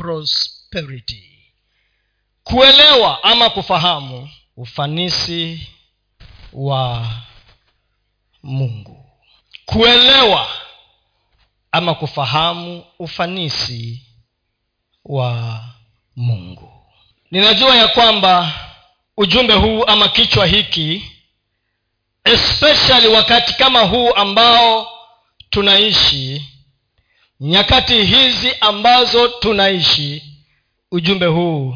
prosperity. Kuelewa ama kufahamu ufanisi wa mungu. Kuelewa ama kufahamu ufanisi wa mungu. Ninajua ya kwamba ujumbe huu ama kichwa hiki especially wakati kama huu ambao tunaishi nyakati hizi ambazo tunaishi ujumbe huu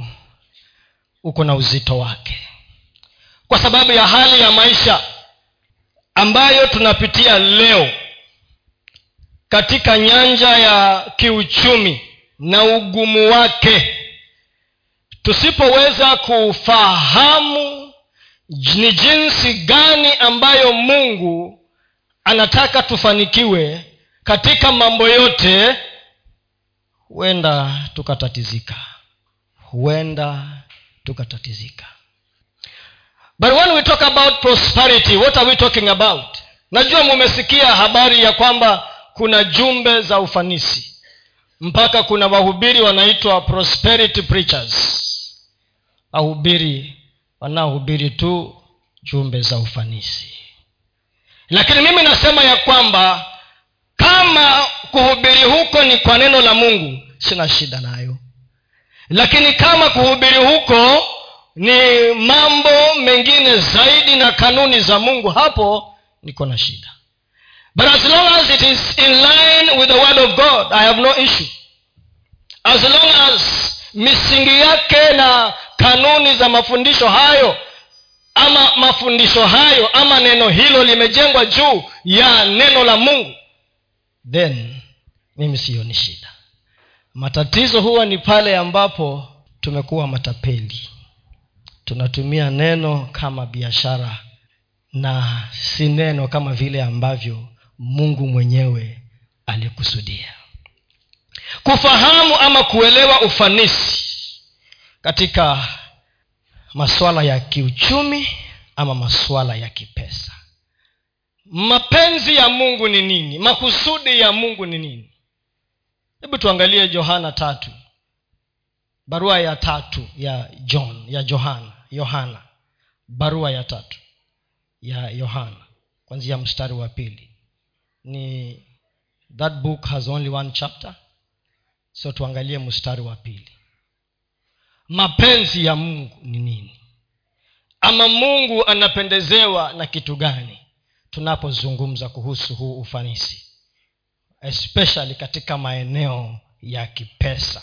uko na uzito wake. Kwa sababu ya hali ya maisha ambayo tunapitia leo katika nyanja ya kiuchumi na ugumu wake tusipoweza kufahamu ni jinsi gani ambayo mungu anataka tufanikiwe katika mambo yote huenda tukatatizika. Huenda tukatatizika. But when we talk about prosperity what are we talking about? Najua mumesikia habari ya kwamba kuna jumbe za ufanisi. Mpaka kuna wahubiri wanaitwa prosperity preachers. Wahubiri wanaohubiri tu jumbe za ufanisi. Lakini mimi nasema ya kwamba kama kuhubiri huko ni kwa neno la mungu sina shida nayo. Lakini kama kuhubiri huko ni mambo mengine zaidi na kanuni za mungu hapo niko na shida. But as long as it is in line with the word of god i have no issue. As long as misingi yake na kanuni za mafundisho hayo ama mafundisho hayo ama neno hilo limejengwa juu ya neno la mungu then mimi sioni shida. Matatizo huwa ni pale ambapo tumekuwa matapeli. Tunatumia neno kama biashara na si neno kama vile ambavyo mungu mwenyewe alikusudia. Kufahamu ama kuelewa ufanisi katika masuala ya kiuchumi ama masuala ya kipesa mapenzi ya mungu ni nini? Makusudi ya mungu ni nini? Hebu tuangalie johana tatu. Barua ya tatu ya john ya johana yohana. Barua ya tatu ya yohana kwanzia mstari wa pili. Ni that book has only one chapter. So tuangalie mstari wa pili. Mapenzi ya mungu ni nini? Ama mungu anapendezewa na kitu gani tunapozungumza kuhusu huu ufanisi especially katika maeneo ya kipesa.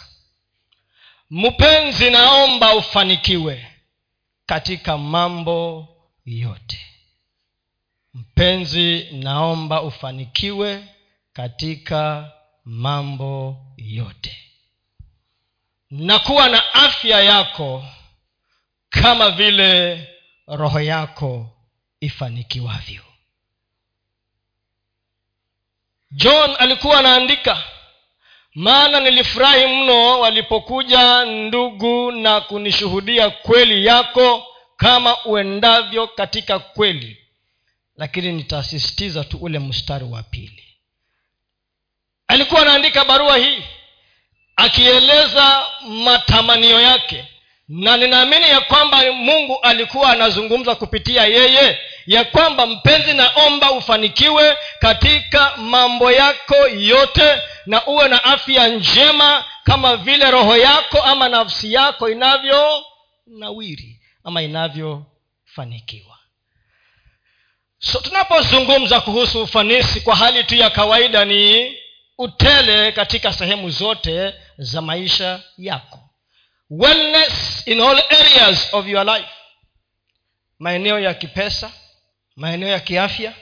Mpenzi naomba ufanikiwe katika mambo yote. Mpenzi naomba ufanikiwe katika mambo yote. Na kuwa na afya yako kama vile roho yako ifanikiwavyo john alikuwa anaandika maana nilifurahi mno walipokuja ndugu na kunishuhudia kweli yako kama uendavyo katika kweli. Lakini nitasisitiza tu ule mstari wa pili. Alikuwa anaandika barua hii akieleza matamanio yake. Na ninaamini ya kwamba mungu alikuwa anazungumza kupitia yeye ya kwamba mpenzi naomba ufanikiwe katika mambo yako yote na uwe na afya njema kama vile roho yako ama nafsi yako inavyo nawiri ama inavyofanikiwa. So tunapozungumza kuhusu ufanisi kwa hali tu ya kawaida ni utele katika sehemu zote za maisha yako. Wellness in all areas of your life. Maeneo ya kipesa maeneo ya kiafya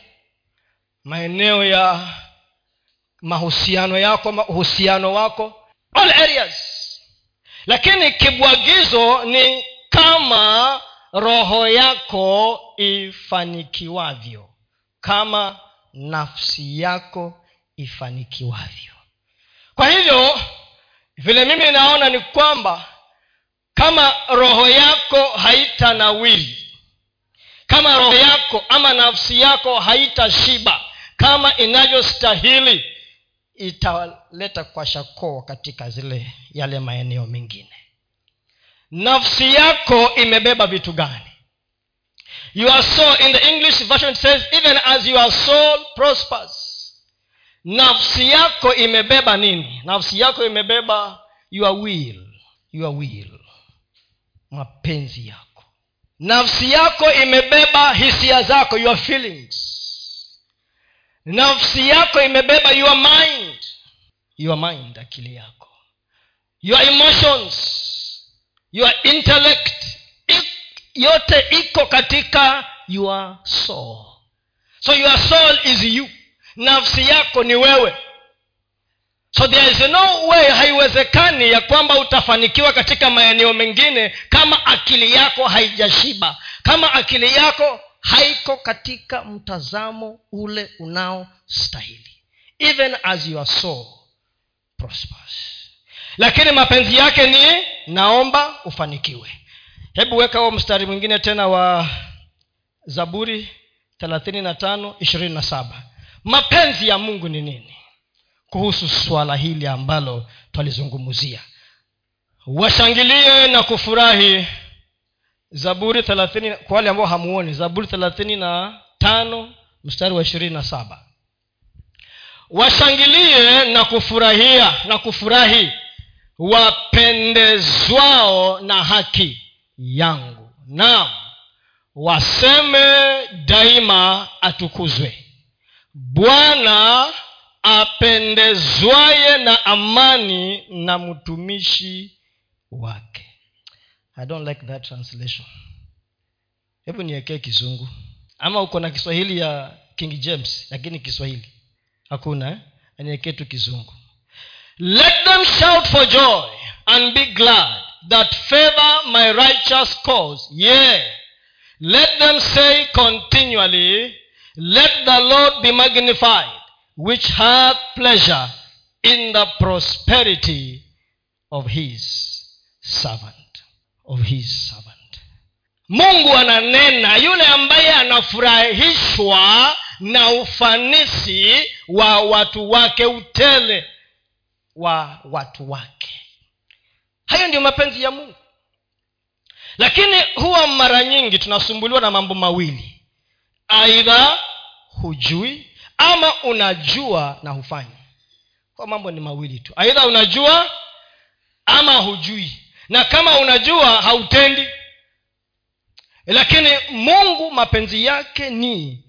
maeneo ya mahusiano yako uhusiano wako all areas. Lakini kibwagizo ni kama roho yako ifanikiwavyo kama nafsi yako ifanikiwavyo. Kwa hivyo vile mimi naona ni kwamba kama roho yako haitanawiri kama roho yako ama nafsi yako haitashiba kama inavyostahili italeta kwashakoo katika zile yale maeneo mengine. Nafsi yako imebeba vitu gani? Your soul in the english version says even as your soul prospers. Nafsi yako imebeba nini? Nafsi yako imebeba your will your will. Mapenzi yako nafsi yako imebeba hisia zako your feelings. Nafsi yako imebeba your mind. Your mind akili yako. Your emotions. Your intellect. Yote iko katika your soul. So your soul is you. Nafsi yako ni wewe so there is no way haiwezekani ya kwamba utafanikiwa katika maeneo mengine kama akili yako haijashiba kama akili yako haiko katika mtazamo ule unaostahili. Even as your soul prospers. Lakini mapenzi yake ni naomba ufanikiwe. Hebu weka huo mstari mwingine tena wa zaburi thelathini na tano ishirini na saba. Mapenzi ya mungu ni nini kuhusu swala hili ambalo twalizungumzia. Washangilie na kufurahi zaburi kwa wale ambao hamuoni zaburi thelathini na tano mstari wa ishirini na saba. Washangilie na kufurahia na kufurahi wapendezwao na haki yangu. Naam waseme daima atukuzwe. Bwana apendezwaye na amani na mtumishi wake. I don't like that translation. Hebu niwekee kizungu. Ama uko na kiswahili ya king james lakini kiswahili. Hakuna eh? niwekee tu kizungu. Let them shout for joy and be glad that favor my righteous cause. Yea let them say continually let the lord be magnified which hath pleasure in the prosperity of his servant of his servant. Mungu ananena yule ambaye anafurahishwa na ufanisi wa watu wake utele wa watu wake. Hayo ndio mapenzi ya mungu. Lakini huwa mara nyingi tunasumbuliwa na mambo mawili. Aidha hujui ama unajua na hufanyi. Kwa mambo ni mawili tu. Aidha unajua ama hujui. Na kama unajua hautendi. Lakini mungu mapenzi yake ni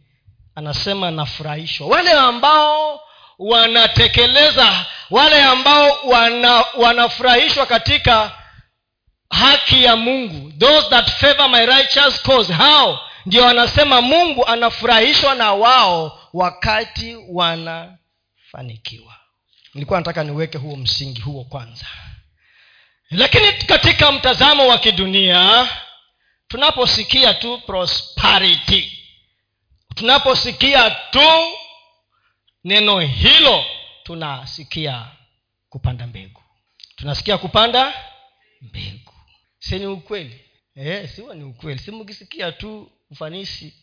anasema nafurahishwa. Wale ambao wanatekeleza wale ambao wana, wanafurahishwa katika haki ya mungu. Those that favor my righteous cause hao ndio wanasema mungu anafurahishwa na wao wakati wanafanikiwa. Nilikuwa nataka niweke huo msingi huo kwanza. Lakini katika mtazamo wa kidunia tunaposikia tu prosperity tunaposikia tu neno hilo tunasikia kupanda mbegu. Tunasikia kupanda mbegu. Si ni ukweli? E, siwa ni ukweli. Si mkisikia tu ufanisi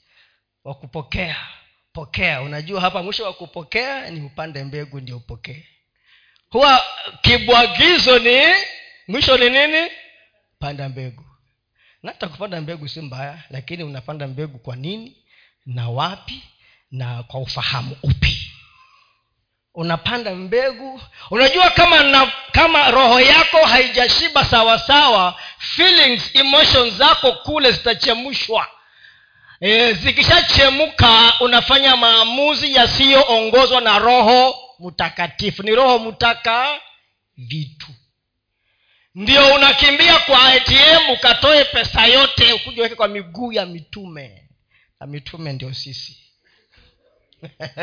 wa kupokea pokea unajua hapa mwisho wa kupokea ni upande mbegu ndio upokee. Huwa kibwagizo ni mwisho ni nini? Panda mbegu. Na hata kupanda mbegu si mbaya lakini unapanda mbegu kwa nini? Na wapi? Na kwa ufahamu upi? Unapanda mbegu. Unajua kama na, kama roho yako haijashiba sawasawa feelings emotions zako kule zitachemshwa e, zikishachemuka unafanya maamuzi yasiyoongozwa na roho mtakatifu. Ni roho mtaka vitu ndio unakimbia kwa atm ukatoe pesa yote ukuja weke kwa miguu ya mitume. Na mitume ndio sisi.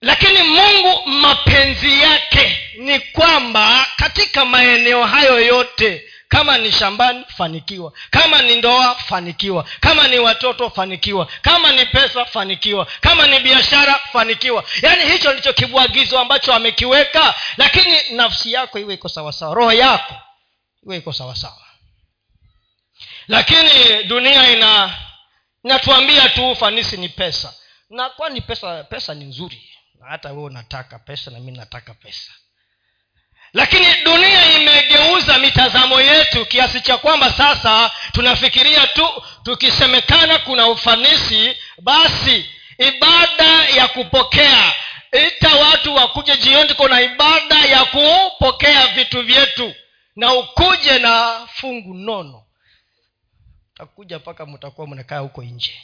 Lakini mungu mapenzi yake ni kwamba katika maeneo hayo yote kama ni shambani fanikiwa. Kama ni ndoa fanikiwa. Kama ni watoto fanikiwa. Kama ni pesa fanikiwa. Kama ni biashara fanikiwa. Yaani hicho ndicho kibwagizo ambacho amekiweka lakini nafsi yako iwe iko sawasawa. Roho yako iwe iko sawasawa. Lakini dunia ina inatuambia tu ufanisi ni pesa. Na kwani pesa pesa ni nzuri? Na hata wewe unataka pesa na mi nataka pesa lakini dunia imegeuza mitazamo yetu kiasi cha kwamba sasa tunafikiria tu tukisemekana kuna ufanisi basi ibada ya kupokea. Ita watu wakuje jioni kuna ibada ya kupokea vitu vyetu na ukuje na fungu nono. Takuja mpaka mtakuwa mnakaa huko nje.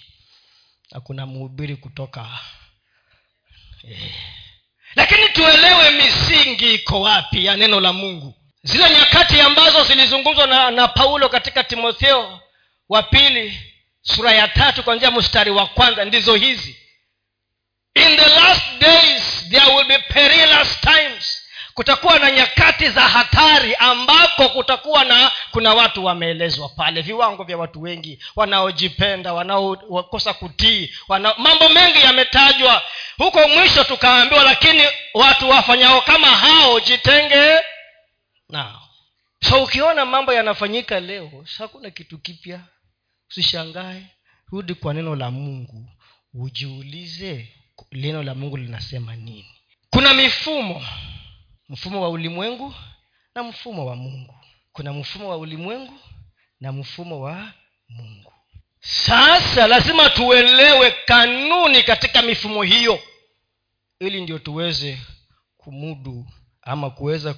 Na kuna mhubiri kutoka eh. Lakini tuelewe misingi iko wapi ya neno la mungu. Zile nyakati ambazo zilizungumzwa na, na paulo katika timotheo wa pili sura ya tatu kwanzia mstari wa kwanza ndizo hizi. In the last days there will be perilous times kutakuwa na nyakati za hatari ambako kutakuwa na kuna watu wameelezwa pale viwango vya watu wengi wanaojipenda wanaokosa kutii wana, mambo mengi yametajwa. Huko mwisho tukaambiwa lakini watu wafanyao kama hao jitenge nao. So ukiona mambo yanafanyika leo hakuna kitu kipya? Usishangae rudi kwa neno la mungu. Ujiulize neno la mungu linasema nini? Kuna mifumo mfumo wa ulimwengu na mfumo wa mungu. Kuna mfumo wa ulimwengu na mfumo wa mungu. Sasa lazima tuelewe kanuni katika mifumo hiyo ili ndio tuweze kumudu ama kuweza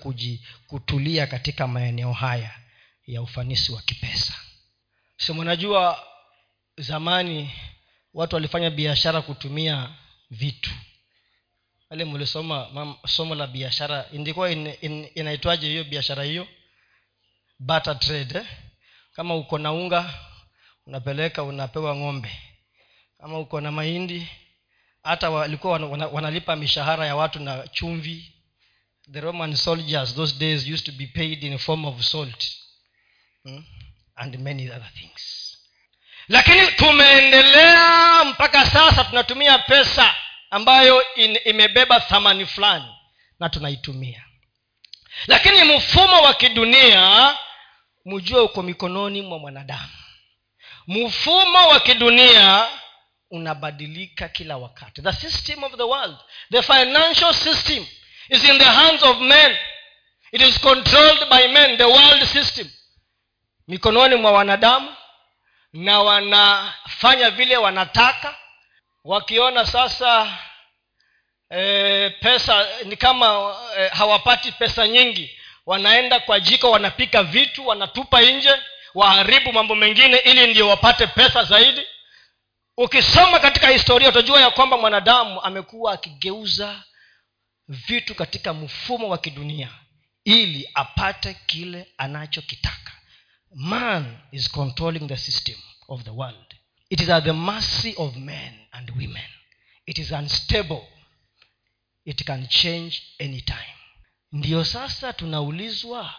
kutulia katika maeneo haya ya ufanisi wa kipesa. So mnajua zamani watu walifanya biashara kutumia vitu wale mlisoma somo la biashara ilikuwa in, in, inaitwaje hiyo biashara hiyo butter trade eh? kama uko na unga unapeleka unapewa ng'ombe kama uko na mahindi hata walikuwa wana, wanalipa mishahara ya watu na chumvi the roman soldiers those days used to be paid in form of salt hmm? and many other things lakini tumeendelea mpaka sasa tunatumia pesa ambayo in, imebeba thamani fulani na tunaitumia. Lakini mfumo wa kidunia mjue uko mikononi mwa mwanadamu. Mfumo wa kidunia unabadilika kila wakati. The system of the world the financial system is in the hands of men. It is controlled by men the world system. Mikononi mwa wanadamu na wanafanya vile wanataka. Wakiona sasa e, pesa ni kama e, hawapati pesa nyingi. Wanaenda kwa jiko wanapika vitu wanatupa nje waharibu mambo mengine ili ndio wapate pesa zaidi. Ukisoma katika historia utajua ya kwamba mwanadamu amekuwa akigeuza vitu katika mfumo wa kidunia ili apate kile anachokitaka. Man is controlling the system of the world. It is at the mercy of men and women. It is unstable it can change anytime. Ndiyo sasa tunaulizwa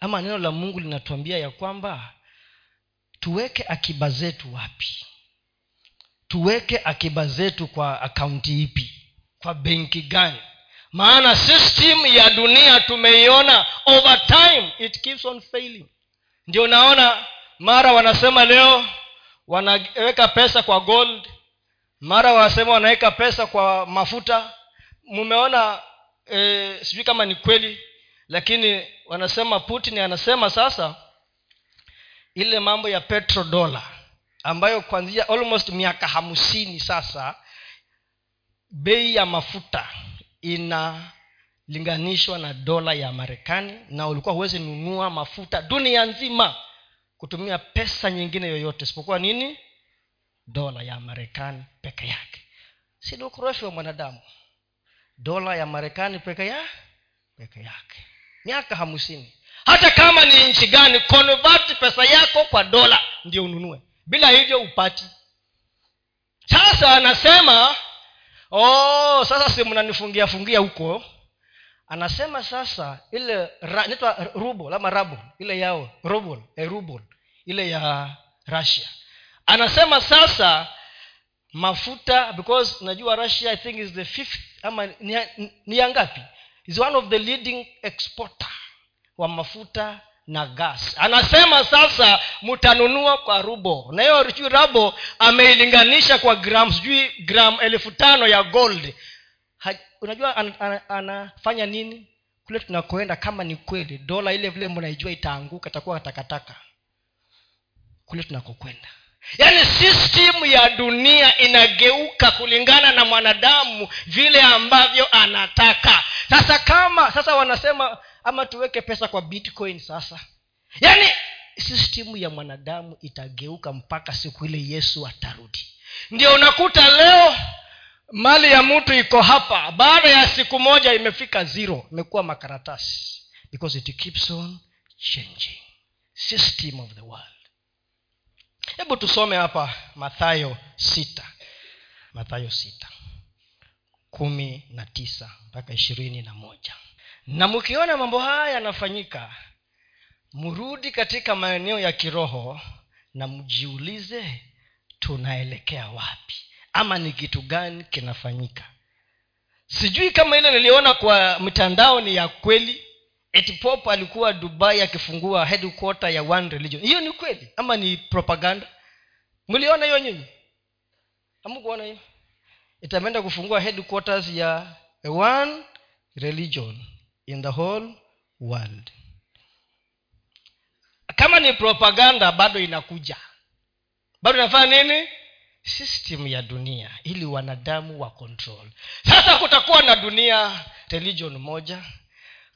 ama neno la mungu linatuambia ya kwamba tuweke akiba zetu wapi? Tuweke akiba zetu kwa akaunti ipi? Kwa benki gani? Maana system ya dunia tumeiona over time it keeps on failing. Ndio naona mara wanasema leo wanaweka pesa kwa gold mara wanasema wanaweka pesa kwa mafuta mumeona e, sijui kama ni kweli lakini wanasema putin anasema sasa ile mambo ya petrodola ambayo kuanzia almost miaka hamsini sasa bei ya mafuta inalinganishwa na dola ya marekani na ulikuwa huwezi nunua mafuta dunia nzima kutumia pesa nyingine yoyote isipokuwa nini? Dola ya marekani peke yake. Si ni ukorofi wa mwanadamu dola ya marekani peke ya peke yake. Miaka hamsini. Hata kama ni nchi gani convert pesa yako kwa dola ndio ununue. Bila hivyo upati. Sasa anasema oh sasa si mnanifungia fungia huko. Anasema sasa ile inaitwa rubo ama rabo ile yao rubol eh, rubol ile ya russia. Anasema sasa mafuta because najua russia i think is the fifth ama ni, ni ya ngapi is one of the leading exporter wa mafuta na gas. Anasema sasa mtanunua kwa rubo. Na hiyo rabo ameilinganisha kwa gram sijui gram elfu tano ya gold. Ha, unajua an, an, anafanya nini? Kule tunakoenda kama ni kweli dola ile vile mnaijua itaanguka itakuwa takataka. Kule tunakokwenda yaani sistemu ya dunia inageuka kulingana na mwanadamu vile ambavyo anataka. Sasa kama sasa wanasema ama tuweke pesa kwa bitcoin sasa. Yaani sistemu ya mwanadamu itageuka mpaka siku ile yesu atarudi. Ndio unakuta leo mali ya mtu iko hapa. Baada ya siku moja imefika zero imekuwa makaratasi. Because it keeps on changing. System of the world hebu tusome hapa mathayo sita. Mathayo sita. Kumi na tisa mpaka ishirini na moja. Na mkiona mambo haya yanafanyika mrudi katika maeneo ya kiroho na mjiulize tunaelekea wapi? Ama ni kitu gani kinafanyika? Sijui kama ile niliona kwa mtandao ni ya kweli eti alikuwa dubai akifungua headquarter ya one religion. Hiyo ni kweli ama ni propaganda? Mliona hiyo nyinyi? Hamkuona hiyo? Itameenda kufungua headquarters ya one religion in the whole world. Kama ni propaganda bado inakuja. Bado inafanya nini? System ya dunia ili wanadamu wa control. Sasa kutakuwa na dunia religion moja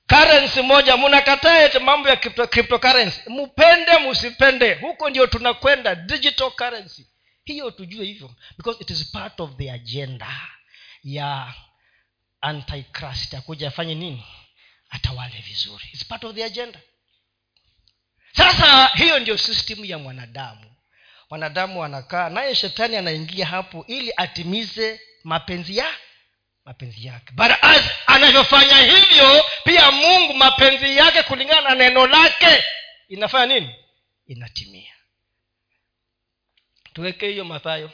currency moja mnakataa mambo ya crypto, cryptocurrency. Mupende musipende. Huko ndio tunakwenda digital currency. Hiyo tujue hivyo because it is part of the agenda ya antichrist. Akuja afanye nini? Atawale vizuri. It's part of the agenda. Sasa hiyo ndio system ya mwanadamu. Mwanadamu anakaa naye shetani anaingia hapo ili atimize mapenzi ya mapenzi yake. But as anavyofanya hivyo pia mungu mapenzi yake kulingana na neno lake inafanya nini? Inatimia. Tuweke hiyo mathayo.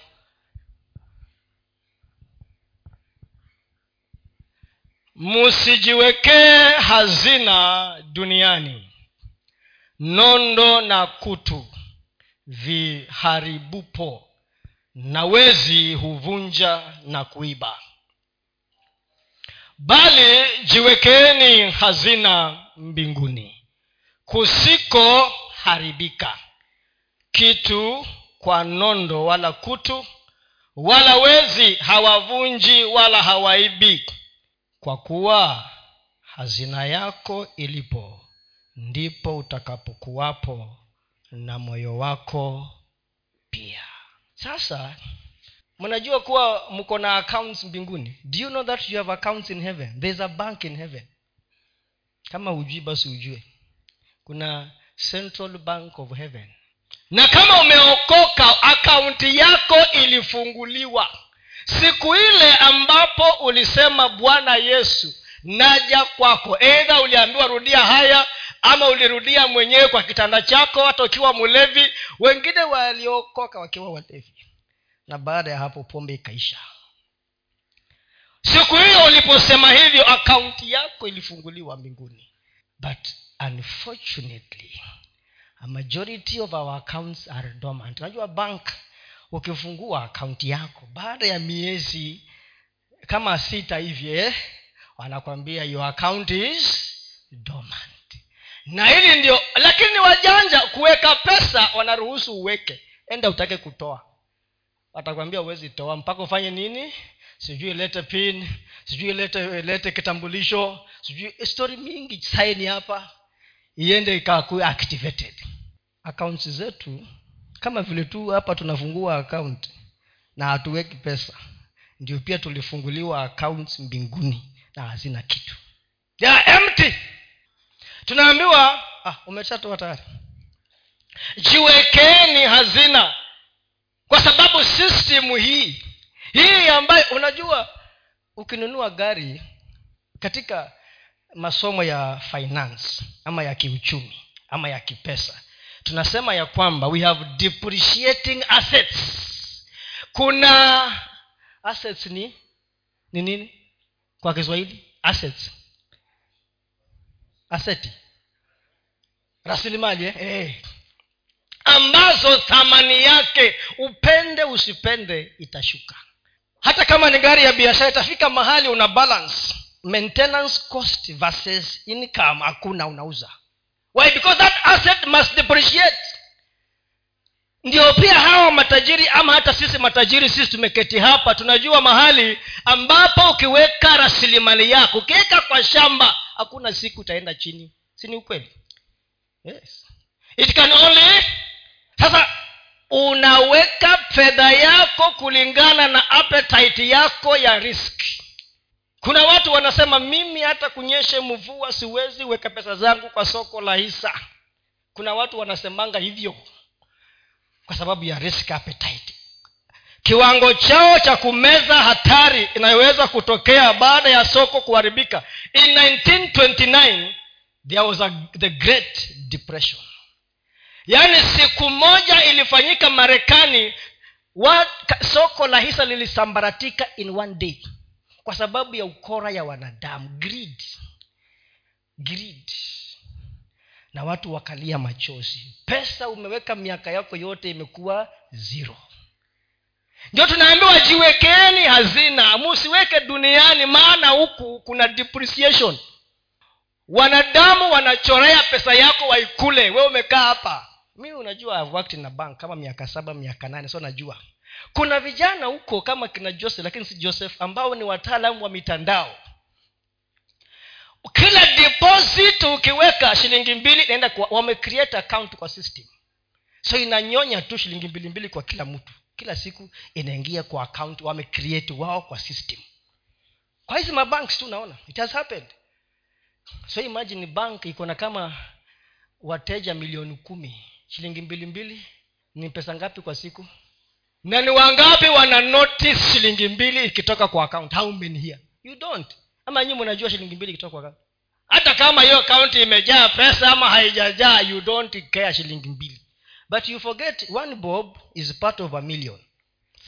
Msijiwekee hazina duniani. Nondo na kutu. Viharibupo. Na wezi huvunja na kuiba bali jiwekeeni hazina mbinguni. Kusikoharibika kitu kwa nondo wala kutu wala wezi hawavunji wala hawaibi. Kwa kuwa hazina yako ilipo ndipo utakapokuwapo na moyo wako pia. Sasa mnajua kuwa mko na accounts mbinguni? Do you know that you have accounts in heaven? There's a bank in heaven. Kama hujui basi ujue. Kuna central bank of heaven. Na kama umeokoka akaunti yako ilifunguliwa. Siku ile ambapo ulisema bwana yesu naja kwako. Eidha uliambiwa rudia haya ama ulirudia mwenyewe kwa kitanda chako hata ukiwa mlevi. Wengine waliokoka wakiwa walevi na baada ya hapo pombe ikaisha. Siku hiyo uliposema hivyo akaunti yako ilifunguliwa mbinguni. But unfortunately a majority of our accounts are dormant. Unajua bank ukifungua akaunti yako baada ya miezi kama sita hivi eh, wanakwambia your account is dormant. Na hili ndio lakini wajanja kuweka pesa wanaruhusu uweke. Enda utake kutoa watakwambia uwezi toa. Mpaka ufanye nini? Sijui lete pin sijui lete lete kitambulisho sijui stori mingi saini hapa. Iende ikakuwa activated. Akaunti zetu kama vile tu hapa tunafungua akaunti na hatuweki pesa ndio pia tulifunguliwa accounts mbinguni na hazina kitu. They empty. Tunaambiwa ah, umeshatoa tayari. Jiwekeni hazina kwa sababu system hii hii ambayo unajua ukinunua gari katika masomo ya finance ama ya kiuchumi ama ya kipesa tunasema ya kwamba we have depreciating assets kuna assets ni ni nini kwa kiswahili assets aseti rasilimali eh? eh. Ambazo thamani yake upende usipende itashuka. Hata kama ni gari ya biashara itafika mahali una balance. Maintenance cost versus income hakuna unauza. Why? Because that asset must depreciate. Ndio pia hawa matajiri ama hata sisi matajiri sisi tumeketi hapa tunajua mahali ambapo ukiweka rasilimali yako ukiweka kwa shamba hakuna siku utaenda chini. Si ni ukweli? Yes. It can only sasa unaweka fedha yako kulingana na appetite yako ya risk. Kuna watu wanasema mimi hata kunyeshe mvua siwezi weka pesa zangu kwa soko la hisa. Kuna watu wanasemanga hivyo kwa sababu ya risk appetite. Kiwango chao cha kumeza hatari inayoweza kutokea baada ya soko kuharibika. In 1929 there was a, the great depression yaani siku moja ilifanyika marekani soko la hisa lilisambaratika in one day. Kwa sababu ya ukora ya wanadamu greed. Greed. Na watu wakalia machozi. Pesa umeweka miaka yako yote imekuwa zero. Ndio tunaambiwa jiwekeeni hazina musiweke duniani maana huku kuna depreciation. Wanadamu wanachorea pesa yako waikule. We umekaa hapa mi unajua I've worked in a bank kama miaka saba miaka nane so najua. Kuna vijana huko kama kina joseph lakini si joseph ambao ni wataalamu wa mitandao. Kila deposit ukiweka shilingi mbili inaenda wamecreate account kwa system. So inanyonya tu shilingi mbili mbili kwa kila mtu. Kila siku inaingia kwa account wamecreate wao kwa system. Kwa hizi mabanks tu unaona it has happened. So imagine bank iko na kama wateja milioni kumi shilingi mbili mbili. Ni pesa ngapi kwa siku? Na ni wangapi wana notice shilingi mbili ikitoka kwa account? How many here? You don't. Ama nyi mnajua shilingi mbili ikitoka kwa account? Hata kama hiyo akaunti imejaa pesa ama haijajaa you don't care shilingi mbili. But you forget one bob is part of a million.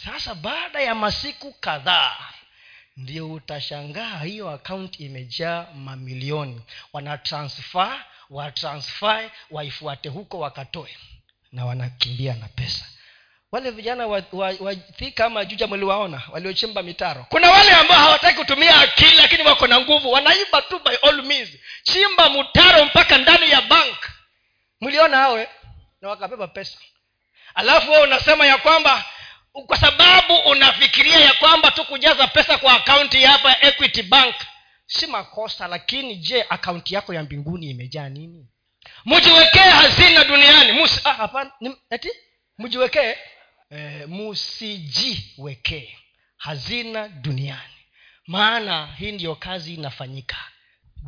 Sasa baada ya masiku kadhaa ndio utashangaa hiyo akaunti imejaa mamilioni. Wanatransfer watransfer waifuate huko wakatoe na wanakimbia na pesa. Wale vijana wa, wa, wa thika ama juja mliwaona waliochimba mitaro. Kuna wale ambao hawataki kutumia akili lakini wako na nguvu. Wanaiba tu by all means. Chimba mtaro mpaka ndani ya bank. Mliona hawe na wakabeba pesa. Alafu wewe unasema ya kwamba kwa sababu unafikiria ya kwamba tu kujaza pesa kwa akaunti hapa equity bank si makosa lakini je akaunti yako ya mbinguni imejaa nini? Mjiwekee hazina duniani. Musi, ah, mjiwekee. Eh, musijiwekee hazina duniani. Maana hii ndiyo kazi inafanyika.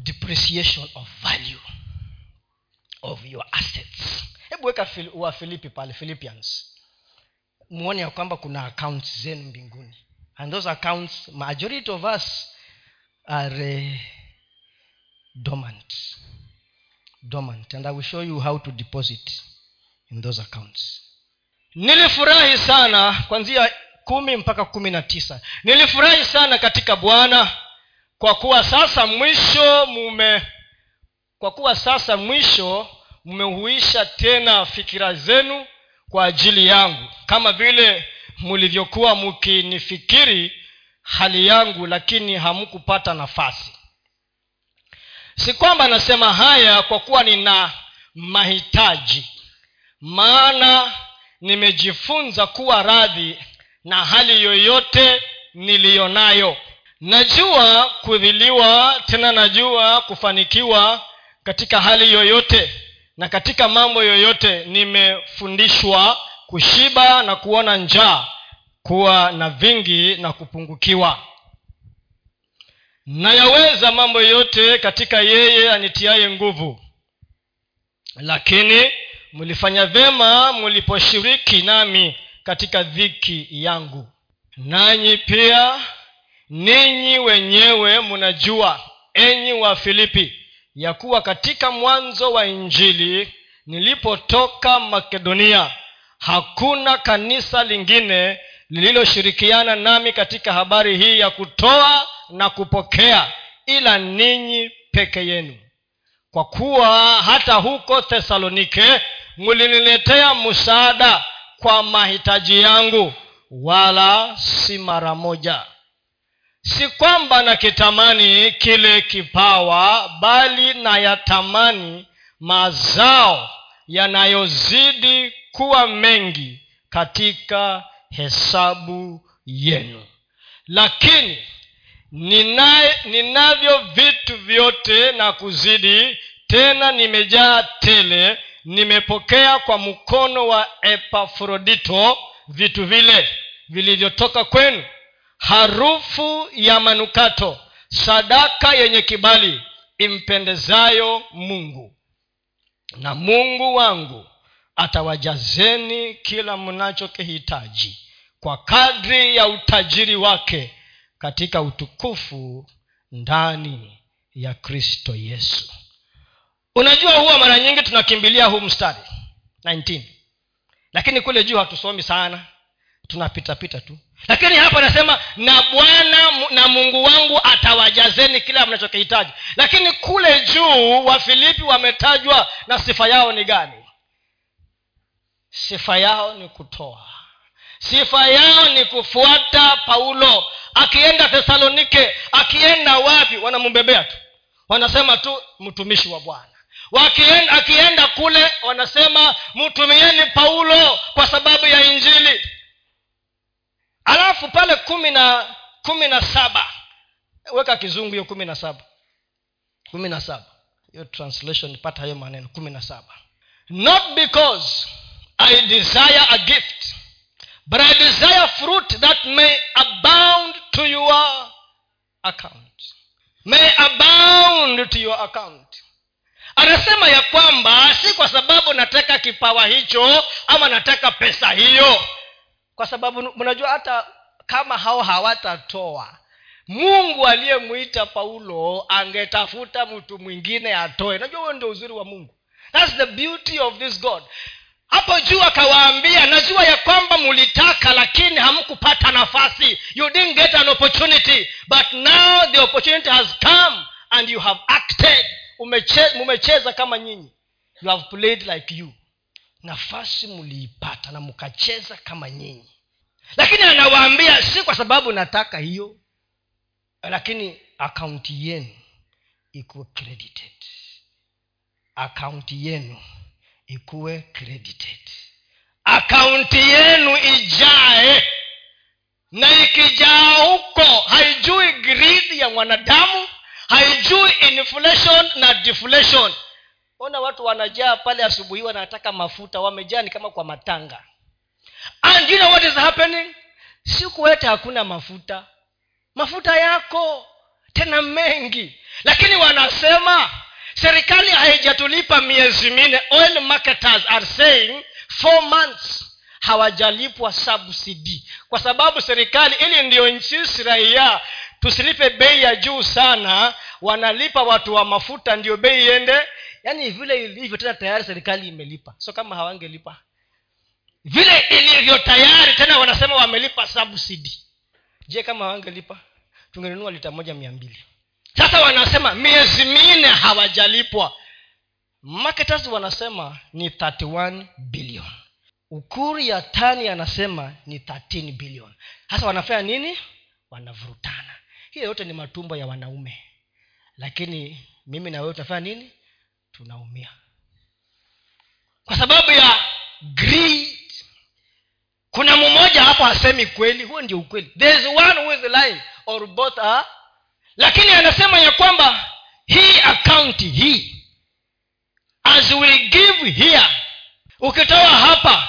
Depreciation of value of your assets. Hebu weka wa filipi pale philippians muone ya kwamba kuna accounts zenu mbinguni. And those accounts majority of us are dormant. Dormant. And i will show you how to deposit in those accounts. Nilifurahi sana kwanzia kumi mpaka kumi na tisa. Nilifurahi sana katika bwana kwa kuwa sasa mwisho mume kwa kuwa sasa mwisho mmehuisha tena fikira zenu kwa ajili yangu. Kama vile mlivyokuwa mkinifikiri hali yangu lakini hamkupata nafasi. Si kwamba nasema haya kwa kuwa nina mahitaji. Maana nimejifunza kuwa radhi na hali yoyote niliyonayo. Najua kudhiliwa tena najua kufanikiwa katika hali yoyote na katika mambo yoyote nimefundishwa kushiba na kuona njaa kuwa na vingi na kupungukiwa. Nayaweza mambo yote katika yeye anitiaye nguvu. Lakini mlifanya vyema mliposhiriki nami katika dhiki yangu. Nanyi pia ninyi wenyewe mnajua enyi wa filipi ya kuwa katika mwanzo wa injili nilipotoka makedonia hakuna kanisa lingine lililoshirikiana nami katika habari hii ya kutoa na kupokea ila ninyi peke yenu. Kwa kuwa hata huko thesalonike muliniletea msaada kwa mahitaji yangu wala si mara moja. Si kwamba nakitamani kile kipawa bali nayatamani mazao yanayozidi kuwa mengi katika hesabu yenu. Lakini ninavyo vitu vyote na kuzidi tena nimejaa tele nimepokea kwa mkono wa epafrodito vitu vile vilivyotoka kwenu. Harufu ya manukato sadaka yenye kibali impendezayo mungu. Na mungu wangu atawajazeni kila mnachokihitaji kwa kadri ya utajiri wake katika utukufu ndani ya kristo yesu. Unajua huwa mara nyingi tunakimbilia huu mstari 19 lakini kule juu hatusomi sana tunapitapita tu. Lakini hapa anasema na bwana na mungu wangu atawajazeni kila mnachokihitaji. Lakini kule juu wafilipi wametajwa na sifa yao ni gani? Sifa yao ni kutoa sifa yao ni kufuata paulo. Akienda thesalonike akienda wapi? Wanamubebea tu. Wanasema tu mtumishi wa bwana. Akienda kule wanasema mtumieni paulo kwa sababu ya injili. Alafu pale kumi na kumi na saba. Weka kizungu hiyo kumi na saba. Kumi na saba. Hiyo translation pata hiyo maneno. Kumi na saba. Not because i desire a gift but i desire fruit that may abound to your account. May abound to your account. Anasema ya kwamba si kwa sababu nataka kipawa hicho ama nataka pesa hiyo. Kwa sababu mnajua hata kama hao hawatatoa mungu aliyemwita paulo angetafuta mtu mwingine atoe. Najua huyo ndio uzuri wa mungu. Thats the beauty of this god hapo juu akawaambia najua ya kwamba mulitaka lakini hamkupata nafasi. You didn't get an opportunity. But now the opportunity has come and you have acted. Mumecheza kama nyinyi. You have played like you. Nafasi mliipata na mkacheza kama nyinyi. Lakini anawaambia si kwa sababu nataka hiyo lakini akaunti yenu ikuwe credited. Akaunti yenu ikuwe credited. Akaunti yenu ijae. Na ikijaa huko haijui grid ya mwanadamu haijui inflation na deflation. Ona watu wanajaa pale asubuhi wanataka mafuta wamejaa ni kama kwa matanga. And you know what is happening? Siku yote hakuna mafuta. Mafuta yako tena mengi. Lakini wanasema serikali haijatulipa miezi minne. Oil marketers are saying four months hawajalipwa subsidy. Kwa sababu serikali ili ndio nchisi raia tusilipe bei ya juu sana wanalipa watu wa mafuta ndio bei iende. Yaani vile ilivyo tena tayari serikali imelipa. So kama hawangelipa vile ilivyo tayari tena wanasema wamelipa subsidy. Je kama hawangelipa tungenunua lita moja mia mbili sasa wanasema miezi minne hawajalipwa. Marketers wanasema ni 31 billion. Ukuri ya tani anasema ni 13 billion. Sasa wanafanya nini? Wanavurutana. Hiyo yote ni matumbo ya wanaume. Lakini mimi na wewe tunafanya nini? Tunaumia. Kwa sababu ya greed. Kuna mmoja hapo hasemi kweli huo ndio ukweli. There is one who is lying or both are lakini anasema ya kwamba hii akaunti hii as we give here ukitoa hapa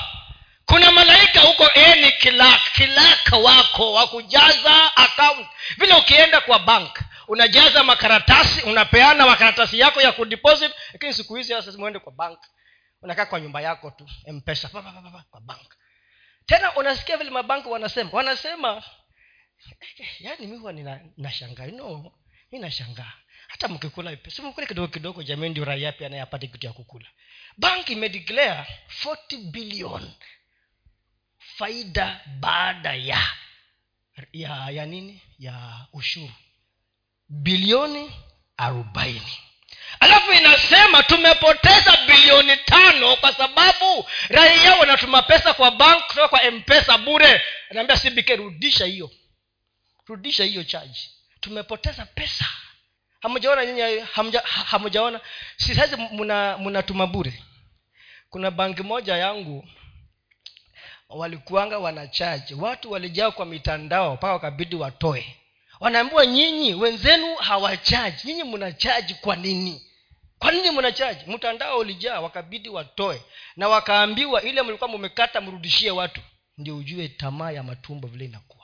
kuna malaika huko eni kilak kilaka wako wa kujaza account. Vile ukienda kwa bank unajaza makaratasi unapeana makaratasi yako ya kudeposit lakini siku hizi sasa mwende kwa bank. Unakaa kwa nyumba yako tu mpesa kwa bank. Tena unasikia vile mabanki wanasema. Wanasema yaani mi huwa nashangaa. No mi nashangaa. Hata mkikula simkule kidogo kidogo jamii ndio raia pia naye kitu ya kukula. Bank imedeclare 40 billion faida baada ya ya ya nini? Ya ushuru. Bilioni arobaini. Alafu inasema tumepoteza bilioni tano kwa sababu raia wanatuma pesa kwa bank kutoka kwa mpesa bure. Anaambia sibike rudisha hiyo rudisha hiyo chaji tumepoteza pesa. Hamjaona nyinyi hamjaona? Si sahizi mnatuma bure. Kuna banki moja yangu walikuanga wanachaji watu walijaa kwa mitandao mpaka wakabidi watoe. Wanaambiwa nyinyi wenzenu hawachaji nyinyi mnachaji kwa nini? Kwa nini mnachaji mtandao ulijaa wakabidi watoe. Na wakaambiwa ile mlikuwa mumekata mrudishie watu. Ndio ujue tamaa ya matumbo vile inakuwa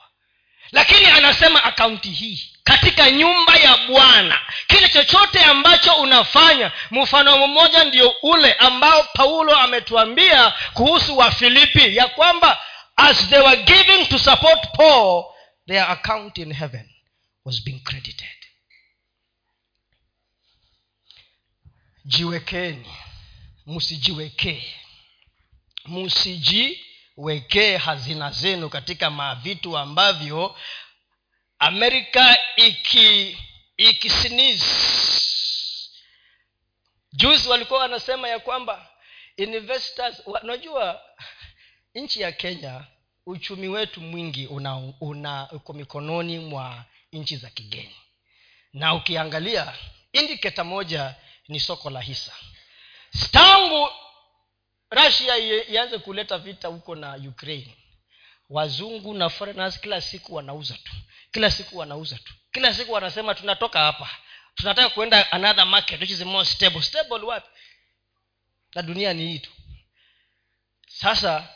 lakini anasema akaunti hii katika nyumba ya bwana. Kile chochote ambacho unafanya mfano mmoja ndio ule ambao paulo ametuambia kuhusu wafilipi ya kwamba as they were giving to support paul their account in heaven was being credited. Jiwekeni msijiwekee msijiwekee hazina zenu katika mavitu ambavyo amerika iki ikisiniz juzi walikuwa wanasema ya kwamba investors unajua nchi ya kenya uchumi wetu mwingi una, una uko mikononi mwa nchi za kigeni. Na ukiangalia indiketa moja ni soko la hisa. Tangu rasia ianze kuleta vita huko na ukraine. Wazungu na foreigners kila siku wanauza tu. Kila siku wanauza tu. Kila siku wanasema tunatoka hapa. Tunataka kuenda another market which is more stable. Stable wapi? Na dunia ni hii tu. Sasa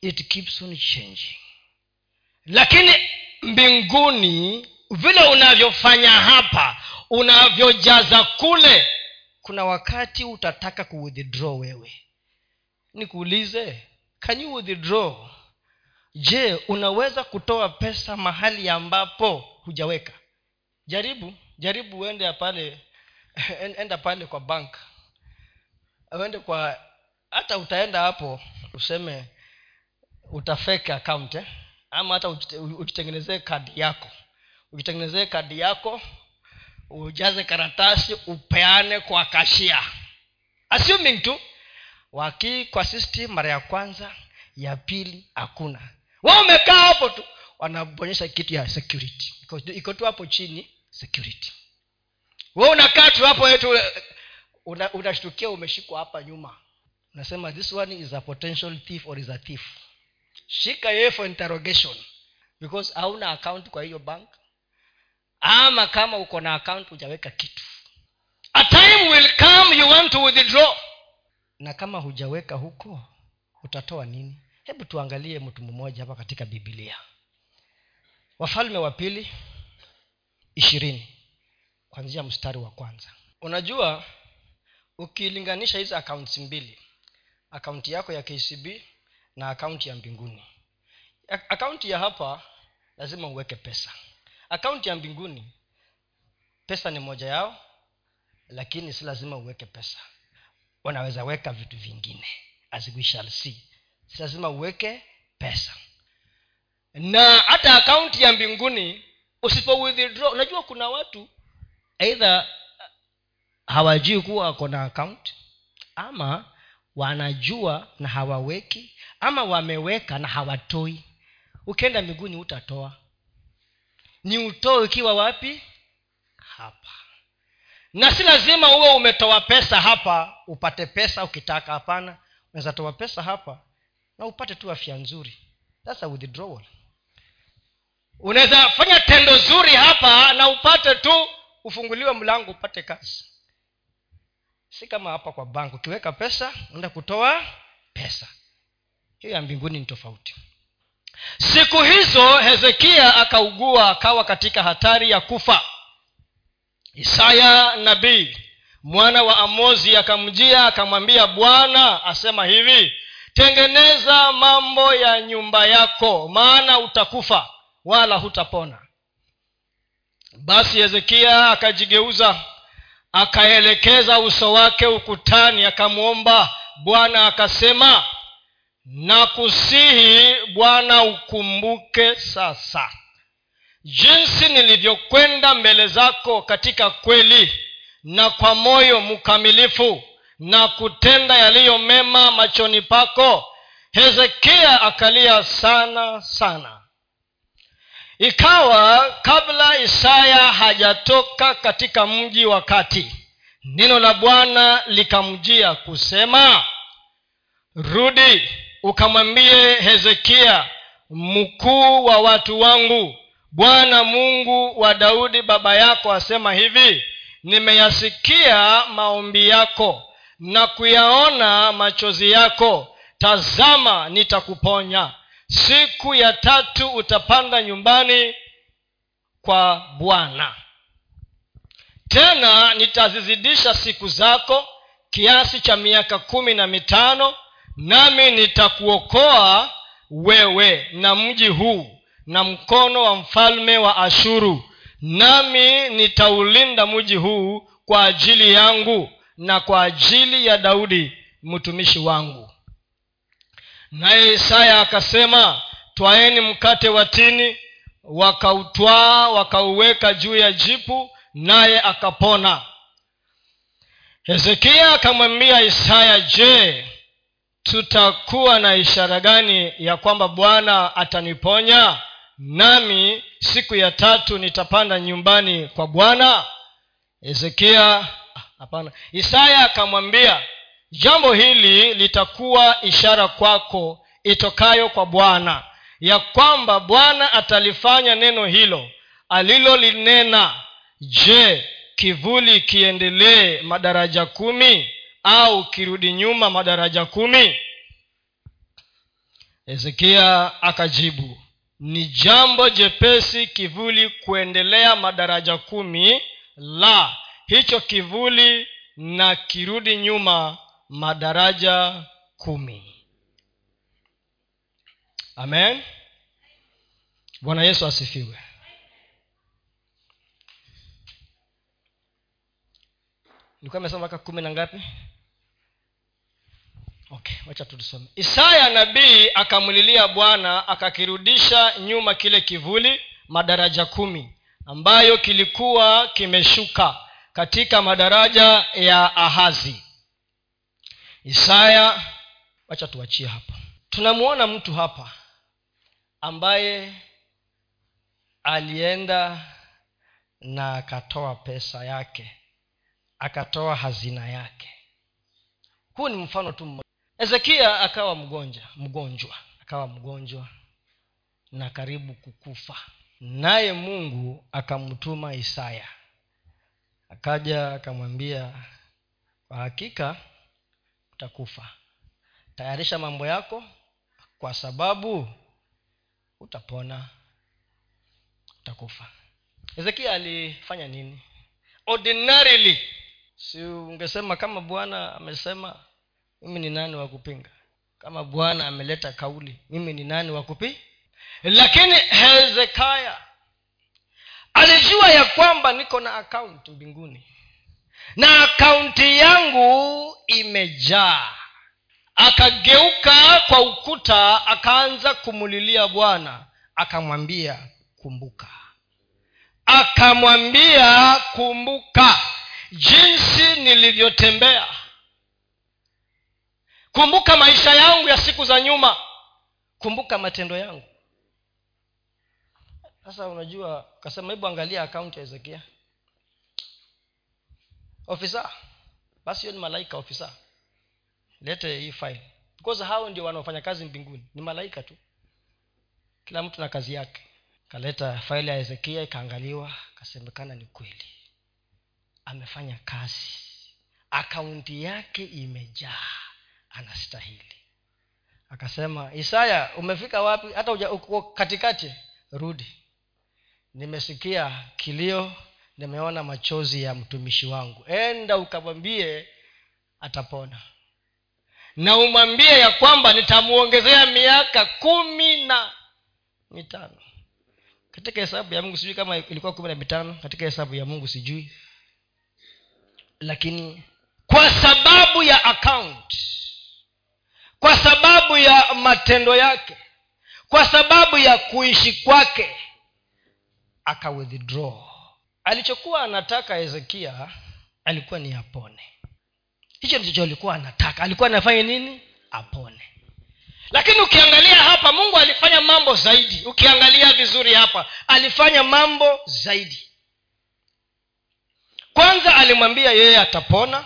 it keeps on changing. Lakini mbinguni vile unavyofanya hapa unavyojaza kule kuna wakati utataka kuwithdraw wewe nikuulize can you withdraw? Je unaweza kutoa pesa mahali ambapo hujaweka? Jaribu jaribu uende pale enda pale kwa bank. Uende kwa hata utaenda hapo useme utafeke account eh? ama hata ujitengenezee kadi yako. Ujitengenezee kadi yako ujaze karatasi upeane kwa kashia. Assuming tu wakii kwa system mara ya kwanza ya pili hakuna. Wa umekaa hapo tu wanabonyesha kitu ya security. Iko tu hapo chini security. We unakaa tu hapo tu unashtukia una umeshikwa hapa nyuma. Unasema this one is a potential thief or is a thief. Shika yeye for interrogation. Because hauna account kwa hiyo bank ama kama uko na account hujaweka kitu. A time will come you want to withdraw na kama hujaweka huko utatoa nini? Hebu tuangalie mtu mmoja hapa katika bibilia wafalme wa pili ishirini kwanzia mstari wa kwanza. Unajua ukilinganisha hizi akaunti mbili akaunti yako ya kcb na akaunti ya mbinguni. Akaunti ya hapa lazima uweke pesa. Akaunti ya mbinguni pesa ni moja yao lakini si lazima uweke pesa unaweza weka vitu vingine. As we shall see. Si lazima uweke pesa. Na hata akaunti ya mbinguni usipo withdraw unajua kuna watu eidha hawajui kuwa wako na akaunti ama wanajua na hawaweki ama wameweka na hawatoi. Ukienda mbinguni utatoa ni utoe ukiwa wapi? Hapa na si lazima uwe umetoa pesa hapa upate pesa ukitaka hapana. Unaweza toa pesa hapa na upate tu afya nzuri. That's unaweza fanya tendo zuri hapa na upate tu ufunguliwe mlango upate kazi. Si kama hapa kwa bank ukiweka pesa unaenda kutoa pesa. Hiyo ya mbinguni ni tofauti. Siku hizo hezekia akaugua akawa katika hatari ya kufa isaya nabii mwana wa amozi akamjia akamwambia bwana asema hivi tengeneza mambo ya nyumba yako maana utakufa wala hutapona. Basi hezekia akajigeuza akaelekeza uso wake ukutani akamwomba bwana akasema nakusihi bwana ukumbuke sasa jinsi nilivyokwenda mbele zako katika kweli na kwa moyo mkamilifu na kutenda yaliyo mema machoni pako hezekia akalia sana sana. Ikawa kabla isaya hajatoka katika mji wa kati neno la bwana likamjia kusema rudi ukamwambie hezekia mkuu wa watu wangu bwana mungu wa daudi baba yako asema hivi nimeyasikia maombi yako na kuyaona machozi yako. Tazama nitakuponya. Siku ya tatu utapanda nyumbani kwa bwana. Tena nitazizidisha siku zako kiasi cha miaka kumi na mitano nami nitakuokoa wewe na mji huu na mkono wa mfalme wa ashuru. Nami nitaulinda mji huu kwa ajili yangu na kwa ajili ya daudi mtumishi wangu. Naye isaya akasema twaeni mkate wa tini wakautwaa wakauweka juu ya jipu naye akapona. Hezekia akamwambia isaya je tutakuwa na ishara gani ya kwamba bwana ataniponya nami siku ya tatu nitapanda nyumbani kwa bwana? Hezekia ah, hapana. Isaya akamwambia jambo hili litakuwa ishara kwako itokayo kwa bwana ya kwamba bwana atalifanya neno hilo alilolinena. Je kivuli kiendelee madaraja kumi au kirudi nyuma madaraja kumi? Hezekia akajibu ni jambo jepesi kivuli kuendelea madaraja kumi la hicho kivuli na kirudi nyuma madaraja kumi. Amen. Bwana yesu asifiwe. Nilikuwa imesema mpaka kumi na ngapi okay wacha tutusome isaya nabii akamlilia bwana akakirudisha nyuma kile kivuli madaraja kumi ambayo kilikuwa kimeshuka katika madaraja ya ahazi. Isaya wacha tuachie hapa. Tunamwona mtu hapa ambaye alienda na akatoa pesa yake akatoa hazina yake. Huu ni mfano tu hezekia akawa mgonja mgonjwa akawa mgonjwa na karibu kukufa. Naye mungu akamtuma isaya. Akaja akamwambia kwa hakika utakufa. Tayarisha mambo yako kwa sababu utapona utakufa. Hezekia alifanya nini? Ordinarily si ungesema kama bwana amesema mimi ni nani wa kupinga? Kama bwana ameleta kauli mimi ni nani wa kupi? Lakini hezekaya alijua ya kwamba niko na akaunti mbinguni. Na akaunti yangu imejaa. Akageuka kwa ukuta akaanza kumulilia bwana. Akamwambia kumbuka. Akamwambia kumbuka jinsi nilivyotembea kumbuka maisha yangu ya siku za nyuma. Kumbuka matendo yangu. Sasa unajua kasema hebu angalia akaunti ya hezekia ofisa basi hiyo ni malaika ofisa. Lete hii file. Because hao ndio wanaofanya kazi mbinguni. Ni malaika tu. Kila mtu na kazi yake. Kaleta faili ya hezekia ikaangaliwa kasemekana ni kweli. Amefanya kazi. Akaunti yake imejaa anastahili. Akasema isaya umefika wapi? Hata uja, katikati? Rudi. Nimesikia kilio nimeona machozi ya mtumishi wangu. Enda ukamwambie atapona. Na umwambie ya kwamba nitamwongezea miaka kumi na mitano. Katika hesabu ya mungu sijui kama ilikuwa kumi na mitano. Katika hesabu ya mungu sijui. Lakini kwa sababu ya account kwa sababu ya matendo yake. Kwa sababu ya kuishi kwake. Akawithdraw alichokuwa anataka hezekia alikuwa ni apone. Hicho ndicho alikuwa anataka. Alikuwa anafanya nini? Apone. Lakini ukiangalia hapa mungu alifanya mambo zaidi. Ukiangalia vizuri hapa alifanya mambo zaidi. Kwanza alimwambia yeye atapona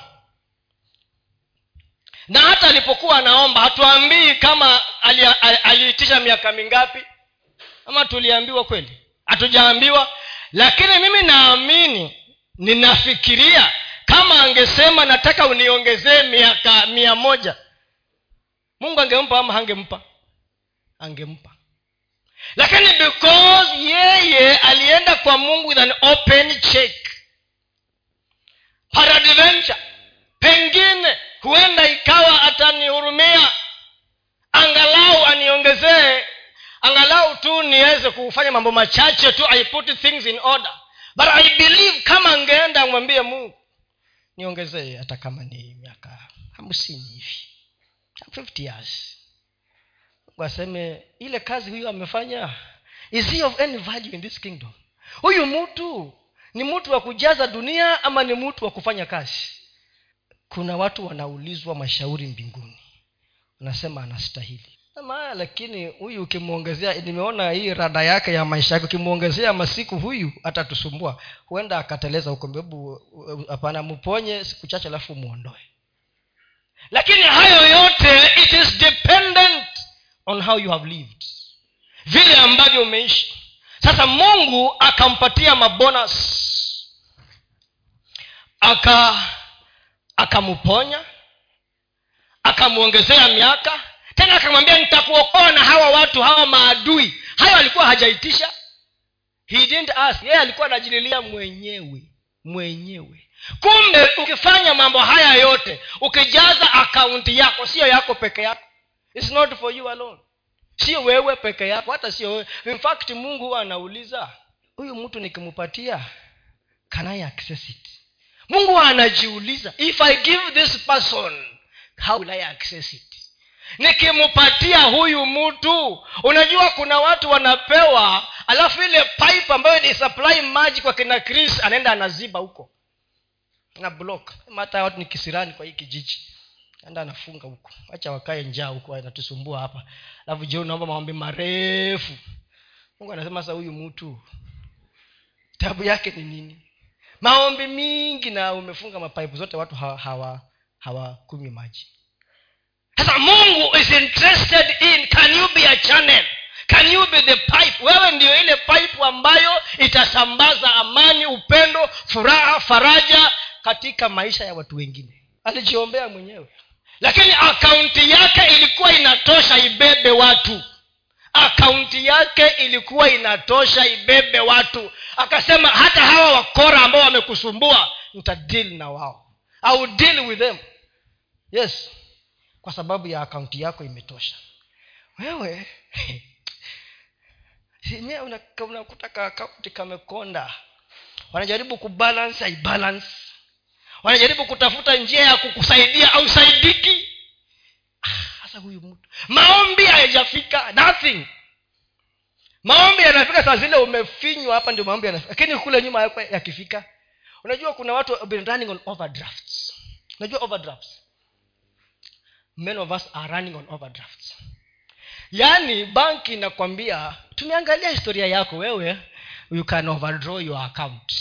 na hata alipokuwa anaomba hatuambii kama aliitisha miaka mingapi ama tuliambiwa kweli? Hatujaambiwa. Lakini mimi naamini ninafikiria kama angesema nataka uniongezee miaka mia moja mungu angempa ama hangempa? Angempa. Lakini because yeye alienda kwa mungu with an open check. Paradventure pengine huenda ikawa atanihurumia angalau aniongezee angalau tu niweze kufanya mambo machache tu i put things in order. But i believe kama angeenda amwambie mungu niongezee hata kama ni miaka hamsini hivi 50 years. Aseme ile kazi huyu amefanya is he of any value in this kingdom? Huyu mtu ni mtu wa kujaza dunia ama ni mtu wa kufanya kazi kuna watu wanaulizwa mashauri mbinguni. Anasema anastahili. Ama lakini huyu ukimwongezea nimeona hii rada yake ya maisha yake ukimwongezea masiku huyu atatusumbua. Huenda akateleza huko hebu hapana mponye siku chache alafu mwondoe lakini hayo yote it is dependent on how you have lived. Vile ambavyo umeishi. Sasa mungu akampatia mabonus. Aka akamponya akamwongezea miaka tena akamwambia nitakuokoa na hawa watu hawa maadui. Hayo alikuwa hajaitisha. He didn't ask. Yeye alikuwa anajililia mwenyewe mwenyewe. Kumbe ukifanya mambo haya yote ukijaza akaunti yako sio yako peke yako. It's not for you alone. Sio wewe peke yako hata sio wewe. In fact mungu huwa anauliza huyu mtu nikimpatia can i access it mungu anajiuliza if i give this person how will i access it? Nikimpatia huyu mtu unajua kuna watu wanapewa alafu ile pipe ambayo ni supply maji kwa kina chris anaenda anaziba huko. Na block. Hata watu ni kisirani kwa hii kijiji. Enda anafunga huko. Wacha wakae njaa huko anatusumbua hapa. Alafu je unaomba maombi marefu. Mungu anasema sasa huyu mtu tabu yake ni nini maombi mingi na umefunga mapaipu zote watu hawakunywi hawa, maji. Sasa mungu is interested in can you be a channel? Can you be the pipe? Wewe ndio ile pipe ambayo itasambaza amani upendo furaha faraja katika maisha ya watu wengine. Alijiombea mwenyewe. Lakini akaunti yake ilikuwa inatosha ibebe watu akaunti yake ilikuwa inatosha ibebe watu. Akasema hata hawa wakora ambao wamekusumbua nitadil na wao. Au deal with them. Yes kwa sababu ya akaunti yako imetosha. Wewe enyewe unakuta kaakaunti kamekonda. Wanajaribu kubalance aibalance wanajaribu kutafuta njia ya kukusaidia au ah, huyu mtu. Maombi hayajafika nothing. Maombi yanafika saa zile umefinywa hapa ndio maombi yanafika. Lakini kule nyuma yakifika. Unajua kuna watu been running on overdrafts. Unajua overdrafts? Many of us are running on overdrafts. Yaani banki inakwambia tumeangalia historia yako wewe you can overdraw your account.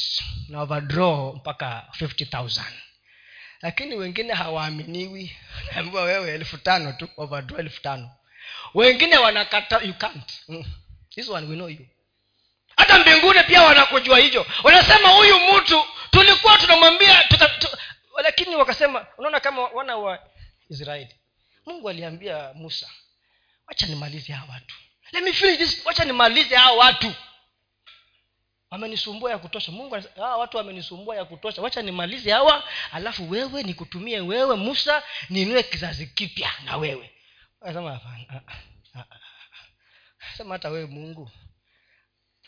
Na overdraw mpaka 50000 lakini wengine hawaaminiwi. Naambiwa wewe elfu tano tu overdraw elfu tano. Wengine wanakata you can't. Mm. this one we know you. Hata mbinguni pia wanakujua hicho. Wanasema huyu mtu tulikuwa tunamwambia tuka, tu, lakini wakasema unaona kama wana wa israeli. Mungu aliambia musa wacha nimalize hawa watu. Let me finish this wacha nimalize hawa watu wamenisumbua ya kutosha. Mungu hawa watu wamenisumbua ya kutosha. Wacha nimalize hawa alafu wewe nikutumie wewe musa ninue kizazi kipya na wewe. Sema sema hata wewe mungu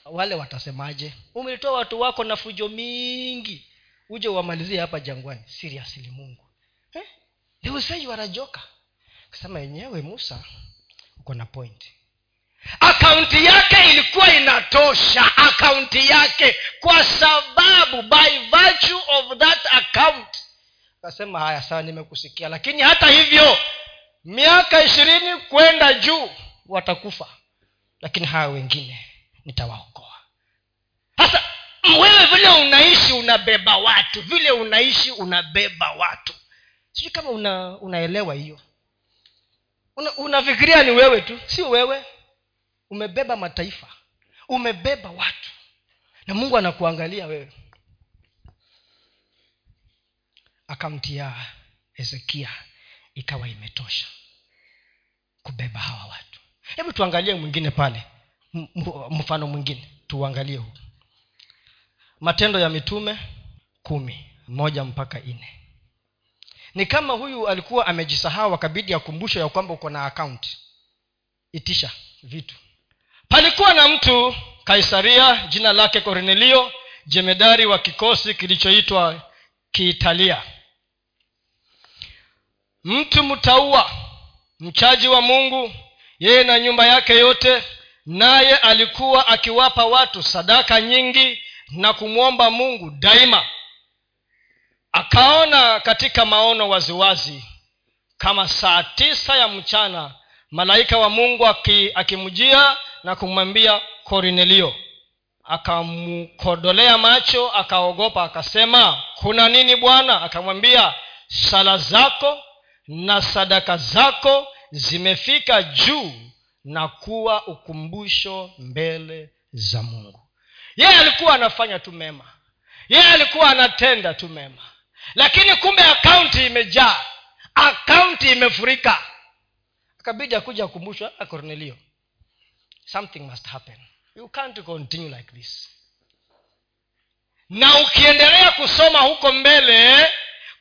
wale watasemaje? Umelitoa watu wako na fujo mingi. Uje uwamalizie hapa jangwani. Siriasili mungu. Eh? they will say kasema yenyewe musa uko na point akaunti yake ilikuwa inatosha. Akaunti yake kwa sababu by virtue of that account. Akasema haya sawa nimekusikia. Lakini hata hivyo miaka ishirini kwenda juu watakufa. Lakini hawa wengine nitawaokoa. Sasa wewe vile unaishi unabeba watu. Vile unaishi unabeba watu. Sijui kama una unaelewa hiyo. Unafikiria una ni wewe tu sio wewe umebeba mataifa. Umebeba watu. Na mungu anakuangalia wewe. Akaunti ya hezekia ikawa imetosha kubeba hawa watu. Hebu tuangalie mwingine pale. Mfano mwingine. Tuangalie huu. Matendo ya mitume kumi moja mpaka nne. Ni kama huyu alikuwa amejisahau akabidi akumbusho ya kwamba uko na akaunti itisha vitu palikuwa na mtu kaisaria jina lake kornelio jemedari wa kikosi kilichoitwa kiitalia. Mtu mtaua mchaji wa mungu yeye na nyumba yake yote naye alikuwa akiwapa watu sadaka nyingi na kumwomba mungu daima. Akaona katika maono waziwazi kama saa tisa ya mchana malaika wa mungu akimjia na kumwambia korinelio akamkodolea macho akaogopa akasema kuna nini bwana? Akamwambia sala zako na sadaka zako zimefika juu na kuwa ukumbusho mbele za mungu. Yeye alikuwa anafanya tu mema. Yeye alikuwa anatenda tu mema. Lakini kumbe akaunti imejaa. Akaunti imefurika. Akabidi akuja akumbushwa ah, cornelio something must happen. You can't continue like this. Na ukiendelea kusoma huko mbele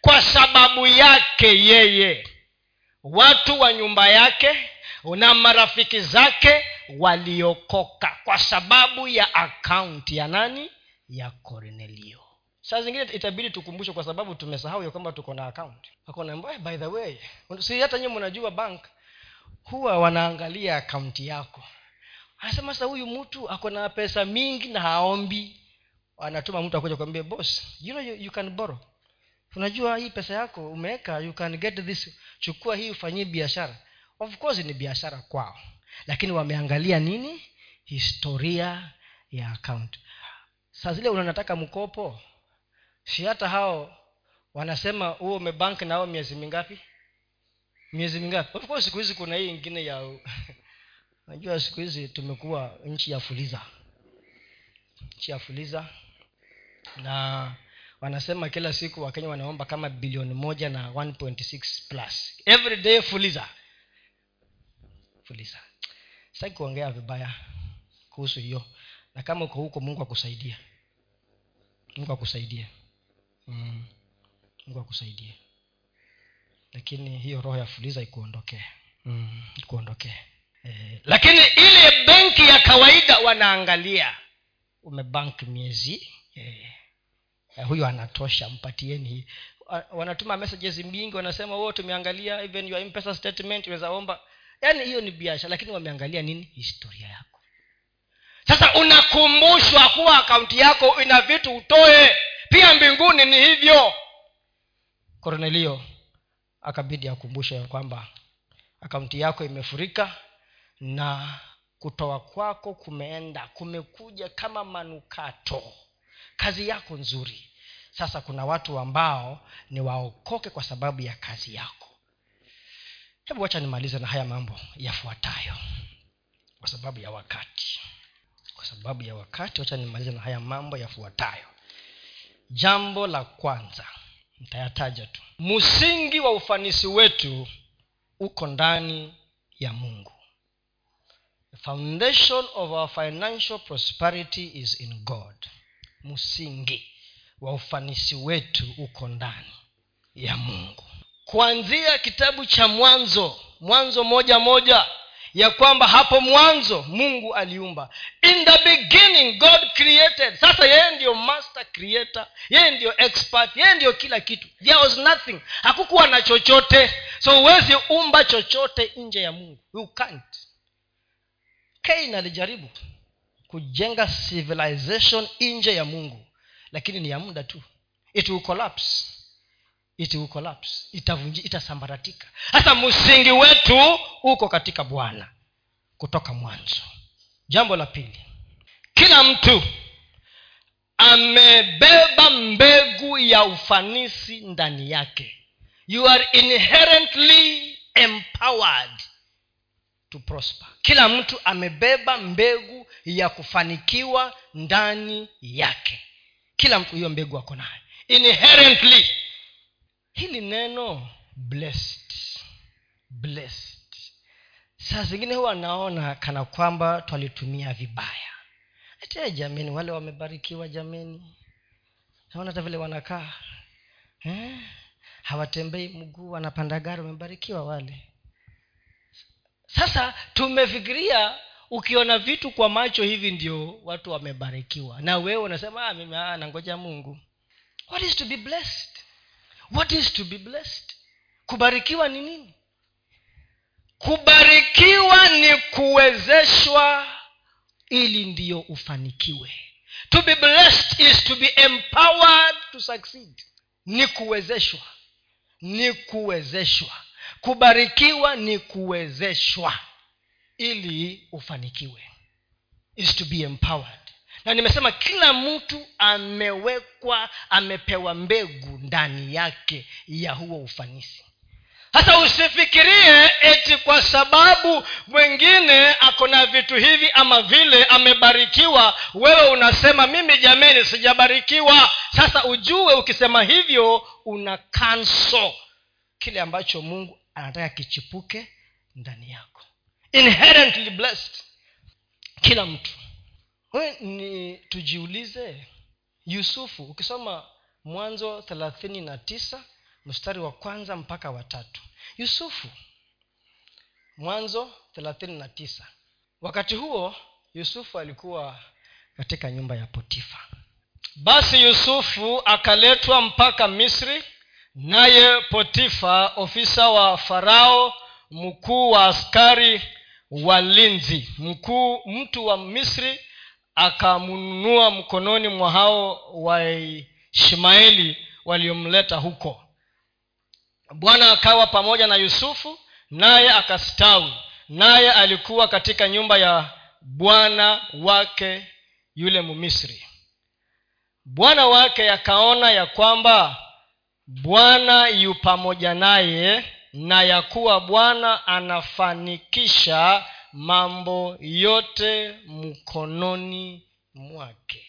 kwa sababu yake yeye. Watu wa nyumba yake na marafiki zake waliokoka kwa sababu ya akaunti ya nani? Ya kornelio saa zingine itabidi tukumbushe kwa sababu tumesahau ya kwamba tuko na akaunti by the way. Si hata nyiwe mnajua bank huwa wanaangalia akaunti yako anasema sasa huyu mtu ako na pesa mingi na haombi. Anatuma mtu akuja kwambia boss you know you, you can borrow. Unajua hii pesa yako umeweka you can get this. Chukua hii ufanyie biashara. Of course ni biashara kwao. Lakini wameangalia nini? Historia ya account. Saa zile unanataka mkopo si hata hao wanasema huo umebank nao miezi mingapi? Miezi mingapi? Of course siku hizi kuna hii ingine ya najua siku hizi tumekuwa nchi ya fuliza. Nchi ya fuliza. Na wanasema kila siku wakenya wanaomba kama bilioni moja na 1.6 plus. Every day fuliza. Fuliza. Sitaki kuongea vibaya kuhusu hiyo. Na kama uko huko mungu akusaidie. Mungu akusaidie. Mm. mungu akusaidie. Lakini hiyo roho ya fuliza ikuondokee. Mm. ikuondokee lakini ile benki ya kawaida wanaangalia umebank miezi eh, huyu anatosha mpatieni wanatuma messages mingi wanasema wo tumeangalia even your mpesa statement unaweza yaani hiyo ni biashara lakini wameangalia nini? Historia yako. Sasa unakumbushwa kuwa akaunti yako ina vitu utoe. Pia mbinguni ni hivyo. Kornelio akabidi akumbushe kwamba akaunti yako imefurika na kutoa kwako kumeenda kumekuja kama manukato. Kazi yako nzuri. Sasa kuna watu ambao ni waokoke kwa sababu ya kazi yako. Hebu wacha nimalize na haya mambo yafuatayo. Kwa sababu ya wakati. Kwa sababu ya wakati wacha nimalize na haya mambo yafuatayo. Jambo la kwanza nitayataja tu. Msingi wa ufanisi wetu uko ndani ya mungu foundation of our financial prosperity is in god. Msingi wa ufanisi wetu uko ndani ya mungu. Kuanzia kitabu cha mwanzo mwanzo moja moja ya kwamba hapo mwanzo mungu aliumba. In the beginning god created. Sasa yeye ndiyo master creator yeye ndiyo expert yeye ndiyo kila kitu. There was nothing. Hakukuwa na chochote. So huwezi umba chochote nje ya mungu. You can't kain alijaribu kujenga civilization nje ya mungu lakini ni ya muda tu. It will collapse. It will collapse. Itavunji itasambaratika. Hasa msingi wetu uko katika bwana kutoka mwanzo. Jambo la pili kila mtu amebeba mbegu ya ufanisi ndani yake. You are inherently empowered to prosper. Kila mtu amebeba mbegu ya kufanikiwa ndani yake. Kila mtu hiyo mbegu ako nayo. Inherently. Hili neno blessed. Blessed. Saa zingine huwa naona kana kwamba twalitumia vibaya. Ete jameni wale wamebarikiwa jameni. Naona hata vile wanakaa. Eh? hawatembei mguu wanapanda gari wamebarikiwa wale sasa tumefikiria ukiona vitu kwa macho hivi ndio watu wamebarikiwa. Na wewe unasema ah, mimi ah, nangoja mungu. What is to be blessed? What is to be blessed? Kubarikiwa ni nini? Kubarikiwa ni kuwezeshwa ili ndiyo ufanikiwe. To be blessed is to be empowered to succeed. Ni kuwezeshwa. Ni kuwezeshwa kubarikiwa ni kuwezeshwa ili ufanikiwe. Is to be empowered. Na nimesema kila mtu amewekwa amepewa mbegu ndani yake ya huo ufanisi. Sasa usifikirie eti kwa sababu mwingine ako na vitu hivi ama vile amebarikiwa wewe unasema mimi jameni sijabarikiwa. Sasa ujue ukisema hivyo una kanso kile ambacho mungu anataka kichipuke ndani yako. Inherently blessed. Kila mtu. We ni tujiulize yusufu ukisoma mwanzo thelathini na tisa mstari wa kwanza mpaka watatu yusufu mwanzo thelathini na tisa. Wakati huo yusufu alikuwa katika nyumba ya potifa. Basi yusufu akaletwa mpaka misri naye potifa ofisa wa farao mkuu wa askari walinzi mkuu mtu wa misri akamnunua mkononi mwa hao waishmaeli waliomleta huko. Bwana akawa pamoja na yusufu naye akastawi. Naye alikuwa katika nyumba ya bwana wake yule mumisri. Bwana wake akaona ya kwamba bwana yu pamoja naye na ya kuwa bwana anafanikisha mambo yote mkononi mwake.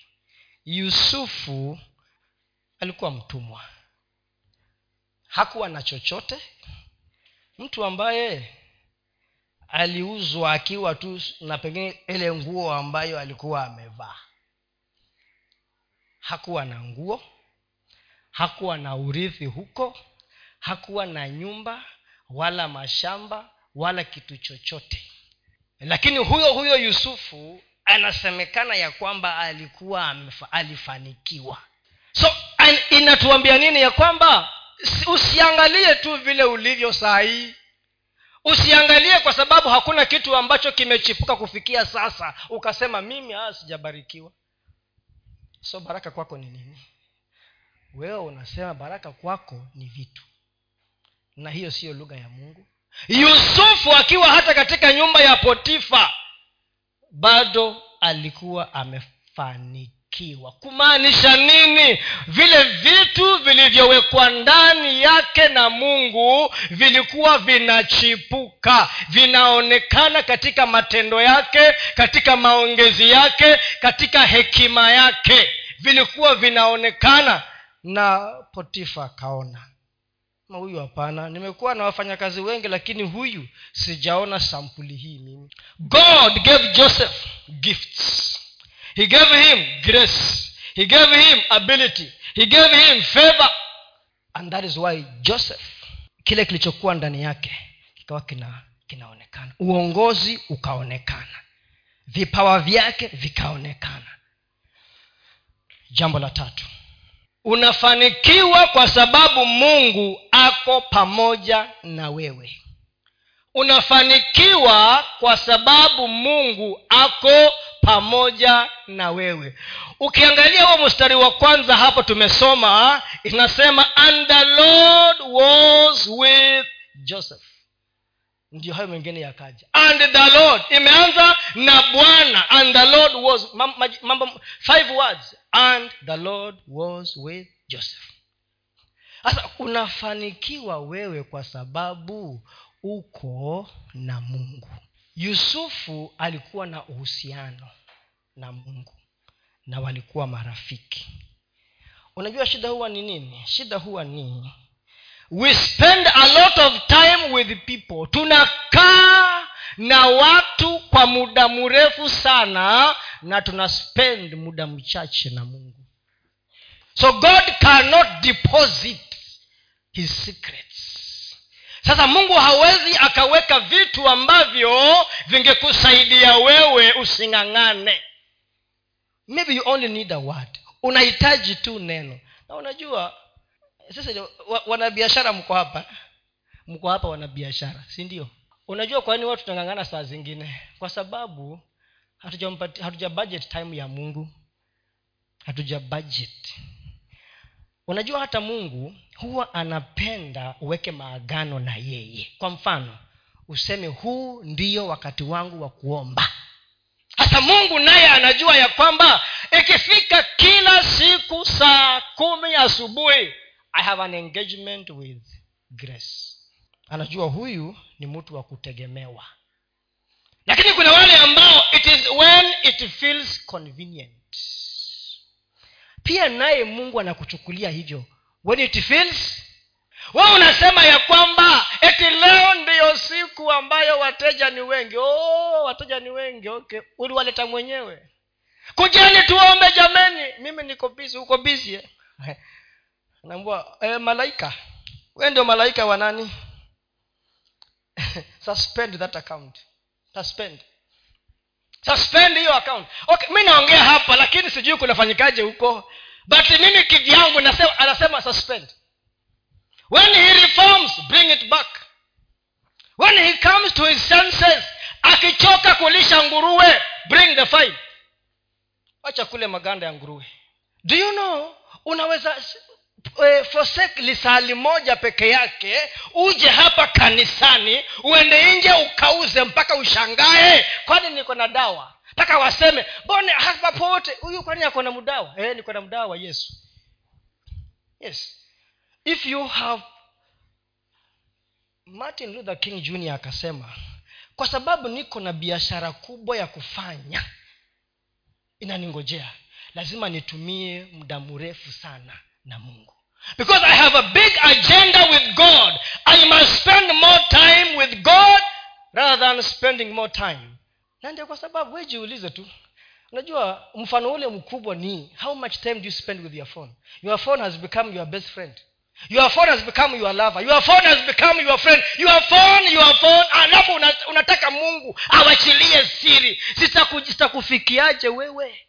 Yusufu alikuwa mtumwa. Hakuwa na chochote. Mtu ambaye aliuzwa akiwa tu na pengine ile nguo ambayo alikuwa amevaa. Hakuwa na nguo hakuwa na urithi huko hakuwa na nyumba wala mashamba wala kitu chochote. Lakini huyo huyo yusufu anasemekana ya kwamba alikuwa alifanikiwa. So inatuambia nini ya kwamba usiangalie tu vile ulivyo saa hii usiangalie kwa sababu hakuna kitu ambacho kimechipuka kufikia sasa. Ukasema mimi aa sijabarikiwa. So baraka kwako ni nini wewe unasema baraka kwako ni vitu. Na hiyo siyo lugha ya mungu. Yusufu akiwa hata katika nyumba ya potifa bado alikuwa amefanikiwa. Kumaanisha nini? Vile vitu vilivyowekwa ndani yake na mungu vilikuwa vinachipuka vinaonekana katika matendo yake katika maongezi yake katika hekima yake. Vilikuwa vinaonekana na potifa akaona. Ma huyu hapana. Nimekuwa na wafanyakazi wengi lakini huyu sijaona sampuli hii mimi. God gave joseph gifts. He gave him grace. He gave him ability. He gave him favor. And that is why joseph kile kilichokuwa ndani yake kikawa kina kinaonekana. Uongozi ukaonekana. Vipawa vyake vikaonekana. Jambo la tatu unafanikiwa kwa sababu mungu ako pamoja na wewe. Unafanikiwa kwa sababu mungu ako pamoja na wewe. Ukiangalia huo mstari wa kwanza hapo tumesoma inasema and the lord was with joseph ndio hayo mengine yakaja. And the lord imeanza na bwana. And the lord was mambo five words. And the lord was with joseph. Sasa unafanikiwa wewe kwa sababu uko na mungu. Yusufu alikuwa na uhusiano na mungu na walikuwa marafiki. Unajua shida huwa ni nini? Shida huwa ni we spend a lot of time with people. Tunakaa na watu kwa muda mrefu sana na tuna spend muda mchache na mungu. So god cannot deposit his secrets. Sasa mungu hawezi akaweka vitu ambavyo vingekusaidia wewe using'ang'ane. Maybe you only need a word. Unahitaji tu neno. Na unajua sasa wanabiashara mko hapa? Mko hapa wanabiashara si ndio? Unajua kwa nini watu tunang'ang'ana saa zingine? Kwa sababu hatuja budget time ya mungu. Hatuja budget. Unajua hata mungu huwa anapenda uweke maagano na yeye. Kwa mfano useme huu ndiyo wakati wangu wa kuomba. Hasa mungu naye anajua ya kwamba ikifika kila siku saa kumi asubuhi i have an engagement with grace. Anajua huyu ni mtu wa kutegemewa. Lakini kuna wale ambao it is when it feels convenient. Pia naye mungu anakuchukulia hivyo. When it feels we unasema ya kwamba eti leo ndiyo siku ambayo wateja ni wengi. Oh, wateja ni wengi okay. Uliwaleta mwenyewe. Kujeni tuombe jameni mimi niko bizi uko bisi eh? naambua eh, malaika. We ndio malaika wa nani? Suspend that account. Suspend. Suspend hiyo account. Okay mi naongea hapa lakini sijui kunafanyikaje huko. But mimi kivyangu nasema anasema suspend. When he reforms bring it back. When he comes to his senses akichoka kulisha nguruwe bring the fine. Wacha kule maganda ya nguruwe. Do you know unaweza uh, forsake lisali moja peke yake uje hapa kanisani uende nje ukauze mpaka ushangae. Kwani niko na dawa? Mpaka waseme mbone hapa pote huyu kwani ako na mdawa? E, niko na mdawa wa yesu. Yes. If you have martin luther king jr akasema kwa sababu niko na biashara kubwa ya kufanya inaningojea. Lazima nitumie muda mrefu sana na mungu because i have a big agenda with god i must spend more time with god rather than spending more time. Na ndio kwa sababu wejiulize tu. Unajua mfano ule mkubwa ni how much time do you spend with your phone? Your phone has become your best friend. Your phone has become your lover. Your phone has become your friend. Your phone your phone. Alafu unataka mungu awachilie siri. Sitakufikiaje wewe?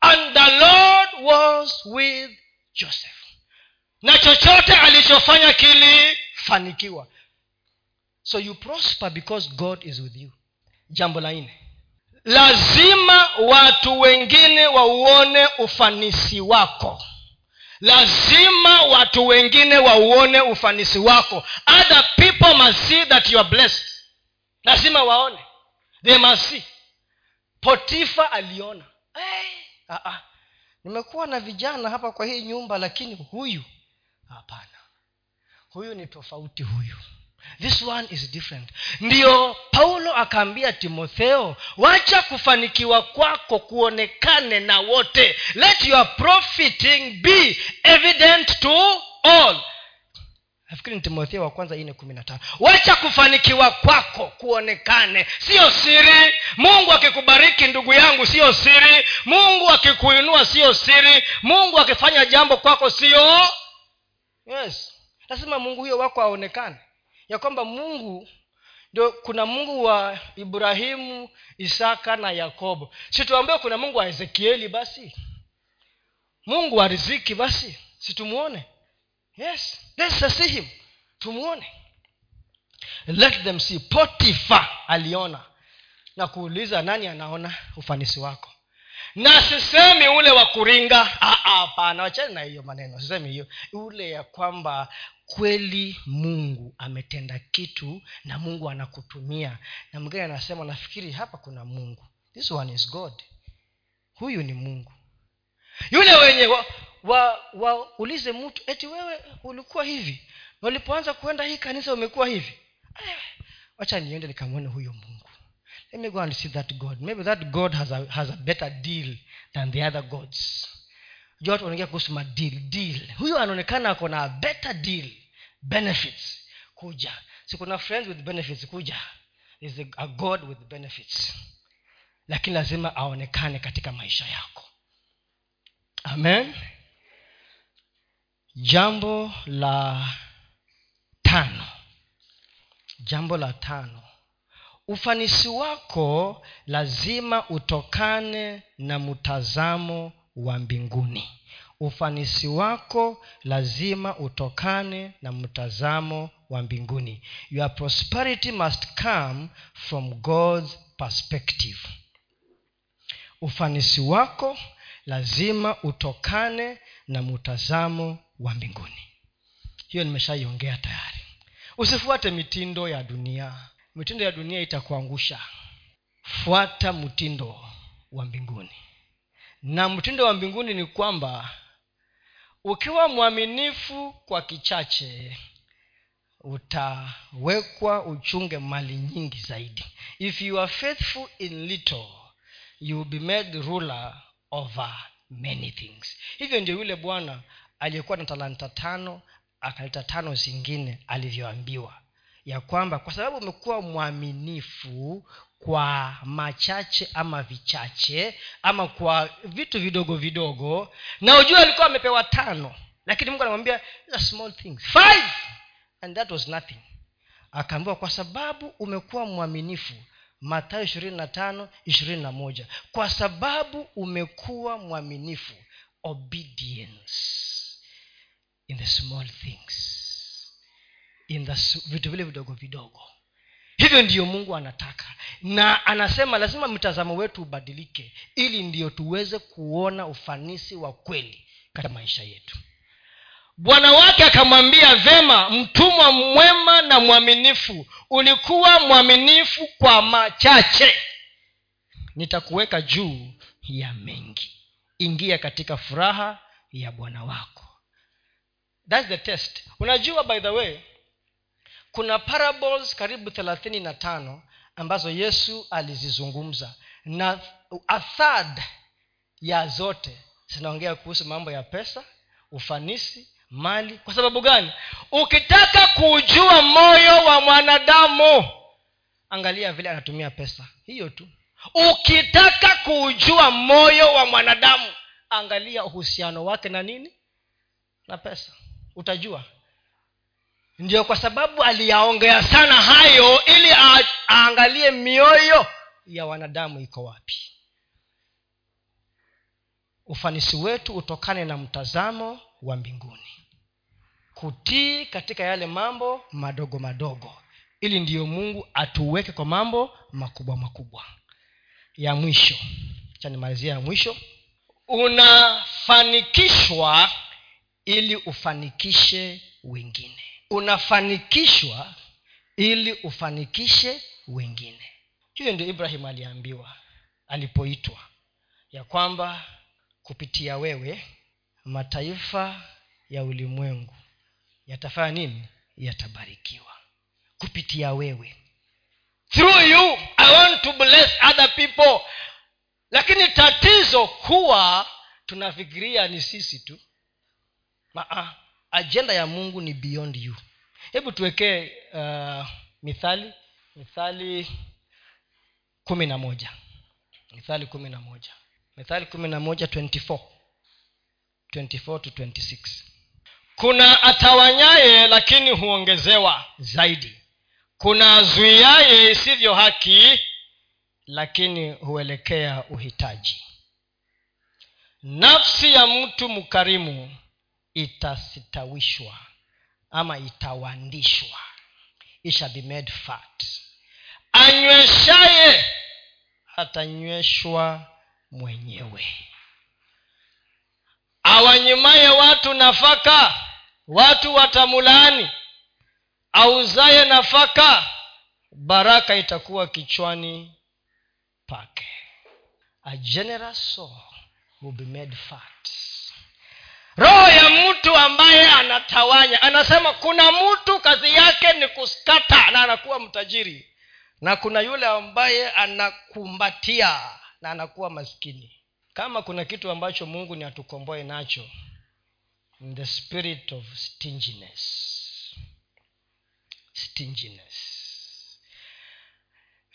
And the lord was with joseph na chochote alichofanya kilifanikiwa. So you prosper because god is with you. Jambo la nne. Lazima watu wengine wauone ufanisi wako. Lazima watu wengine wauone ufanisi wako. Other people must see that you are blessed. Lazima waone. They must see. Potifa aliona. Hey, uh-uh. nimekuwa na vijana hapa kwa hii nyumba lakini huyu hapana. Huyu ni tofauti huyu. This one is different. Ndiyo paulo akaambia timotheo wacha kufanikiwa kwako kuonekane na wote. Let your profiting be evident to all. Nafikiri ni timotheo wa kwanza ine kumi na tano. Wacha kufanikiwa kwako kuonekane. Siyo siri. Mungu akikubariki ndugu yangu siyo siri. Mungu akikuinua siyo siri. Mungu akifanya jambo kwako siyo yes. Lazima mungu huyo wako aonekane. Ya kwamba mungu ndio kuna mungu wa ibrahimu isaka na yakobo. Situambie kuna mungu wa ezekieli basi. Mungu wa riziki basi. Situmuone. Yes. Let's tumwone let them see. Potifa aliona. Na kuuliza nani anaona ufanisi wako na sisemi ule wa kuringa. Hapana wachani na hiyo maneno sisemi hiyo. Ule ya kwamba kweli mungu ametenda kitu na mungu anakutumia. Na mwingine anasema nafikiri hapa kuna mungu. This one is god. Huyu ni mungu. Yule wenye waulize wa, wa mtu eti wewe ulikuwa hivi? Na ulipoanza kuenda hii kanisa umekuwa hivi? Wacha niende nikamwone huyo mungu let me go and see that god. Maybe that god has a, has a better deal than the other gods. Jua watu kuhusu madeal deal huyu anaonekana ako na better deal benefits kuja. Si kuna friends with benefits kuja. Is a god with benefits. Lakini lazima aonekane katika maisha yako. Amen. Jambo la tano. Jambo la tano ufanisi wako lazima utokane na mtazamo wa mbinguni. Ufanisi wako lazima utokane na mtazamo wa mbinguni. Your prosperity must come from god's perspective. Ufanisi wako lazima utokane na mtazamo wa mbinguni. Hiyo nimeshaiongea tayari. Usifuate mitindo ya dunia mitindo ya dunia itakuangusha. Fuata mtindo wa mbinguni. Na mtindo wa mbinguni ni kwamba ukiwa mwaminifu kwa kichache utawekwa uchunge mali nyingi zaidi. If you are faithful in little you will be made ruler over many things. Hivyo ndio yule bwana aliyekuwa na talanta tano akaleta tano zingine alivyoambiwa ya kwamba kwa sababu umekuwa mwaminifu kwa machache ama vichache ama kwa vitu vidogo vidogo na ujua alikuwa amepewa tano lakini mungu anamwambia small things. Five! And that was nothing. Akaambiwa kwa sababu umekuwa mwaminifu matayo ishirini na tano ishirini na moja kwa sababu umekuwa mwaminifu obedience in the small things in the vitu vile vidogo vidogo. Hivyo ndiyo mungu anataka. Na anasema lazima mtazamo wetu ubadilike ili ndiyo tuweze kuona ufanisi wa kweli katika maisha yetu. Bwana wake akamwambia vema mtumwa mwema na mwaminifu. Ulikuwa mwaminifu kwa machache. Nitakuweka juu ya mengi. Ingia katika furaha ya bwana wako. Thats the test. Unajua by the way kuna parables karibu thelathini na tano ambazo yesu alizizungumza. Na a third ya zote zinaongea kuhusu mambo ya pesa ufanisi mali. Kwa sababu gani? Ukitaka kuujua moyo wa mwanadamu angalia vile anatumia pesa. Hiyo tu. Ukitaka kuujua moyo wa mwanadamu angalia uhusiano wake na nini? Na pesa. Utajua ndio kwa sababu aliyaongea sana hayo ili aangalie mioyo ya wanadamu iko wapi. Ufanisi wetu utokane na mtazamo wa mbinguni. Kutii katika yale mambo madogo madogo. Ili ndiyo mungu atuweke kwa mambo makubwa makubwa. Ya mwisho chanimalizia ya mwisho unafanikishwa ili ufanikishe wengine unafanikishwa ili ufanikishe wengine. Hiyo ndio ibrahim aliambiwa alipoitwa ya kwamba kupitia wewe mataifa ya ulimwengu yatafanya nini? Yatabarikiwa. Kupitia wewe. Through you i want to bless other people. Lakini tatizo kuwa tunafikiria ni sisi tu. Maa, ajenda ya mungu ni beyond you. Hebu tuwekee uh, mithali mithali kumi na moja. Mithali kumi na moja. Mithali kumi na moja 24 24 to 26 kuna atawanyaye lakini huongezewa zaidi. Kuna azuiaye isivyo haki lakini huelekea uhitaji. Nafsi ya mtu mkarimu itasitawishwa ama itawandishwa. Shall be made fat. Anyweshaye atanyweshwa mwenyewe. Awanyimaye watu nafaka watu watamulaani auzaye nafaka baraka itakuwa kichwani pake. A generous soul will be made fat roho ya mtu ambaye anatawanya. Anasema kuna mtu kazi yake ni kuskata na anakuwa mtajiri. Na kuna yule ambaye anakumbatia na anakuwa maskini. Kama kuna kitu ambacho mungu ni atukomboe nacho in the spirit of stinginess. Stinginess.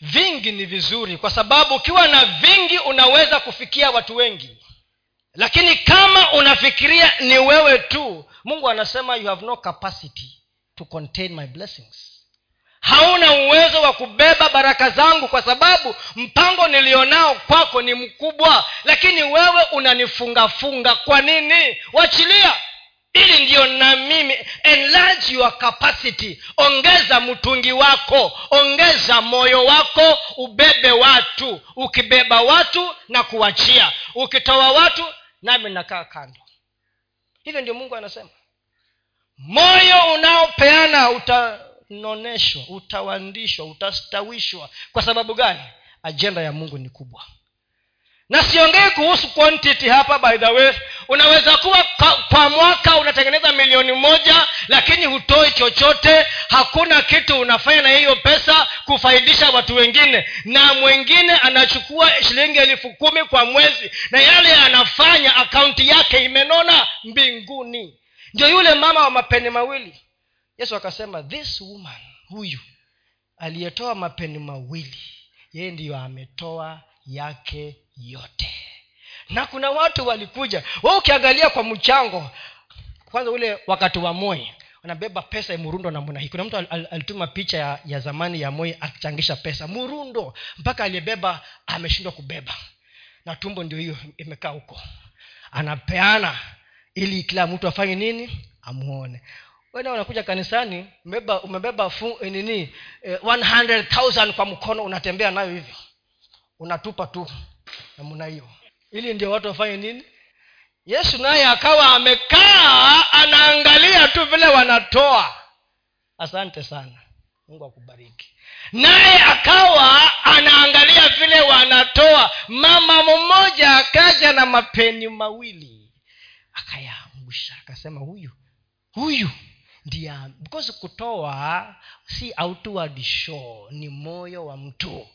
Vingi ni vizuri kwa sababu ukiwa na vingi unaweza kufikia watu wengi lakini kama unafikiria ni wewe tu mungu anasema you have no capacity to contain my blessings. Hauna uwezo wa kubeba baraka zangu kwa sababu mpango nilionao kwako ni mkubwa. Lakini wewe unanifungafunga. Kwa nini? Wachilia. Ili ndiyo na mimi. Enlarge your capacity. Ongeza mtungi wako. Ongeza moyo wako. Ubebe watu. Ukibeba watu na kuachia ukitoa watu nami nakaa kando. Hivyo ndio mungu anasema. Moyo unaopeana utanoneshwa utawandishwa utastawishwa. Kwa sababu gani? Ajenda ya mungu ni kubwa na siongee kuhusu quantity hapa by the way. Unaweza kuwa kwa, mwaka unatengeneza milioni moja lakini hutoi chochote. Hakuna kitu unafanya na hiyo pesa kufaidisha watu wengine. Na mwingine anachukua shilingi elfu kumi kwa mwezi na yale anafanya akaunti yake imenona mbinguni. Ndio yule mama wa mapeni mawili. Yesu akasema this woman huyu aliyetoa mapeni mawili yeye ndiyo ametoa yake yote. Na kuna watu walikuja we ukiangalia kwa mchango kwanza ule wakati wa moi wanabeba pesa murundo namna hii kuna mtu alituma picha ya, ya zamani ya moi akichangisha pesa. Murundo mpaka aliyebeba ameshindwa kubeba. Na tumbo ndio hiyo imekaa huko. Anapeana ili kila mtu afanye nini? Amuone. Wena unakuja kanisani umebeba, umebeba fu, nini eh, 100000 kwa mkono unatembea nayo hivyo. Unatupa tu namna hiyo. Ili ndio watu wafanye nini? Yesu naye akawa amekaa anaangalia tu vile wanatoa. Asante sana. Mungu akubariki. Naye akawa anaangalia vile wanatoa. Mama mmoja akaja na mapeni mawili. Akayaangusha akasema huyu huyu ndiye because kutoa si outward show ni moyo wa mtu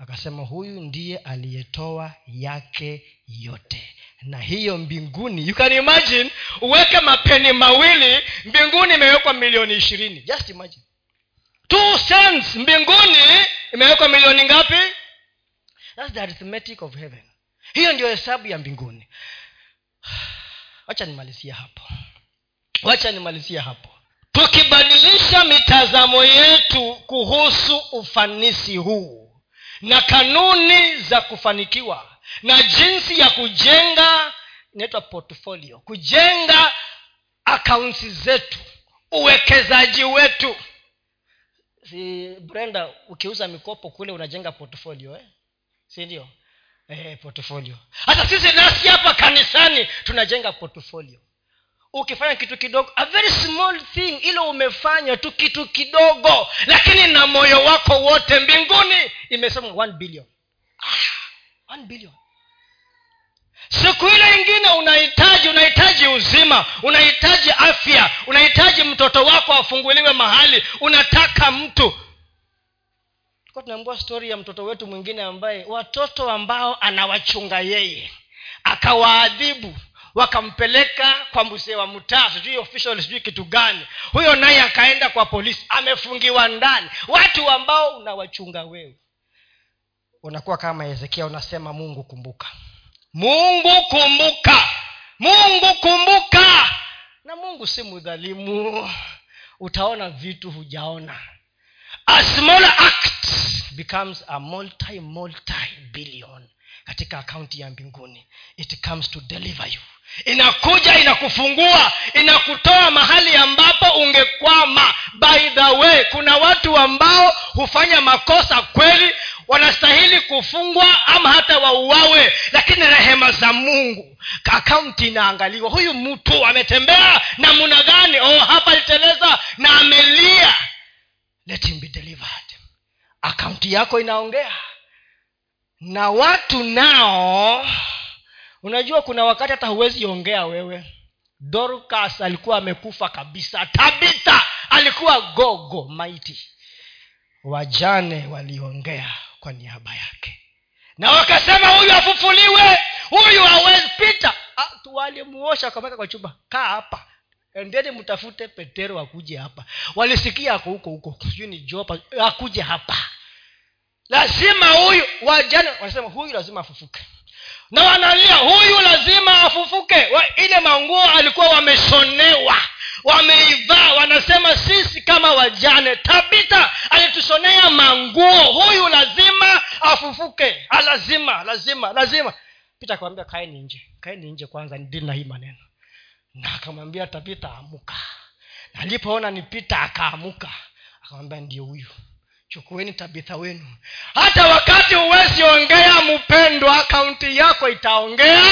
akasema huyu ndiye aliyetoa yake yote. Na hiyo mbinguni you can imagine uweke mapeni mawili mbinguni imewekwa milioni ishirini. Just imagine. Two cents mbinguni imewekwa milioni ngapi? That's the arithmetic of heaven. Hiyo ndio hesabu ya mbinguni. Wacha nimalizia hapo. Wacha nimalizia hapo. Tukibadilisha mitazamo yetu kuhusu ufanisi huu na kanuni za kufanikiwa na jinsi ya kujenga inaitwa portfolio kujenga akaunti zetu uwekezaji wetu. Si brenda ukiuza mikopo kule unajenga portfolio eh? si ndio? Eh, portfolio. Hata sisi nasi hapa kanisani tunajenga portfolio ukifanya kitu kidogo a very small thing ile umefanya tu kitu kidogo lakini na moyo wako wote mbinguni imesema one billion. Ah, billion. Siku ile ingine unahitaji unahitaji uzima unahitaji afya unahitaji mtoto wako afunguliwe mahali unataka mtu. Tunaambua stori ya mtoto wetu mwingine ambaye watoto ambao anawachunga yeye akawaadhibu wakampeleka kwa mzee wa mtaa sijui official sijui kitu gani. Huyo naye akaenda kwa polisi amefungiwa ndani. Watu ambao unawachunga wewe unakuwa kama hezekia unasema mungu kumbuka. Mungu kumbuka. Mungu kumbuka. Na mungu si mudhalimu utaona vitu hujaona. A small act becomes a multi multi billion katika akaunti ya mbinguni. It comes to deliver you inakuja inakufungua inakutoa mahali ambapo ungekwama. By the way kuna watu ambao hufanya makosa kweli wanastahili kufungwa ama hata wauawe lakini rehema za mungu akaunti inaangaliwa. Huyu mtu ametembea namuna gani? Oh hapa aliteleza na amelia. Let him be delivered. Akaunti yako inaongea. Na watu nao unajua kuna wakati hata huwezi ongea wewe. Dorcas alikuwa amekufa kabisa. Tabita alikuwa gogo maiti. Wajane waliongea kwa niaba yake. Na wakasema huyu afufuliwe huyu hawezi. Pita ah, walimuosha wakamweka kwa chumba. Kaa hapa endeni mtafute petero akuje hapa. Walisikia ako huko huko sijui ni jopa akuje hapa. Lazima huyu wajane wanasema huyu lazima afufuke na wanalia huyu lazima afufuke. Ile manguo alikuwa wameshonewa wameivaa wanasema sisi kama wajane. Tabita alitushonea manguo huyu lazima afufuke. Lazima lazima lazima. Pita akamwambia kaeni nje kaeni nje kwanza ndili na hii maneno. Na akamwambia tabita amuka. Na alipoona ni pita akaamuka. Akamwambia ndio huyu chukueni tabitha wenu. Hata wakati huwezi ongea mpendwa akaunti yako itaongea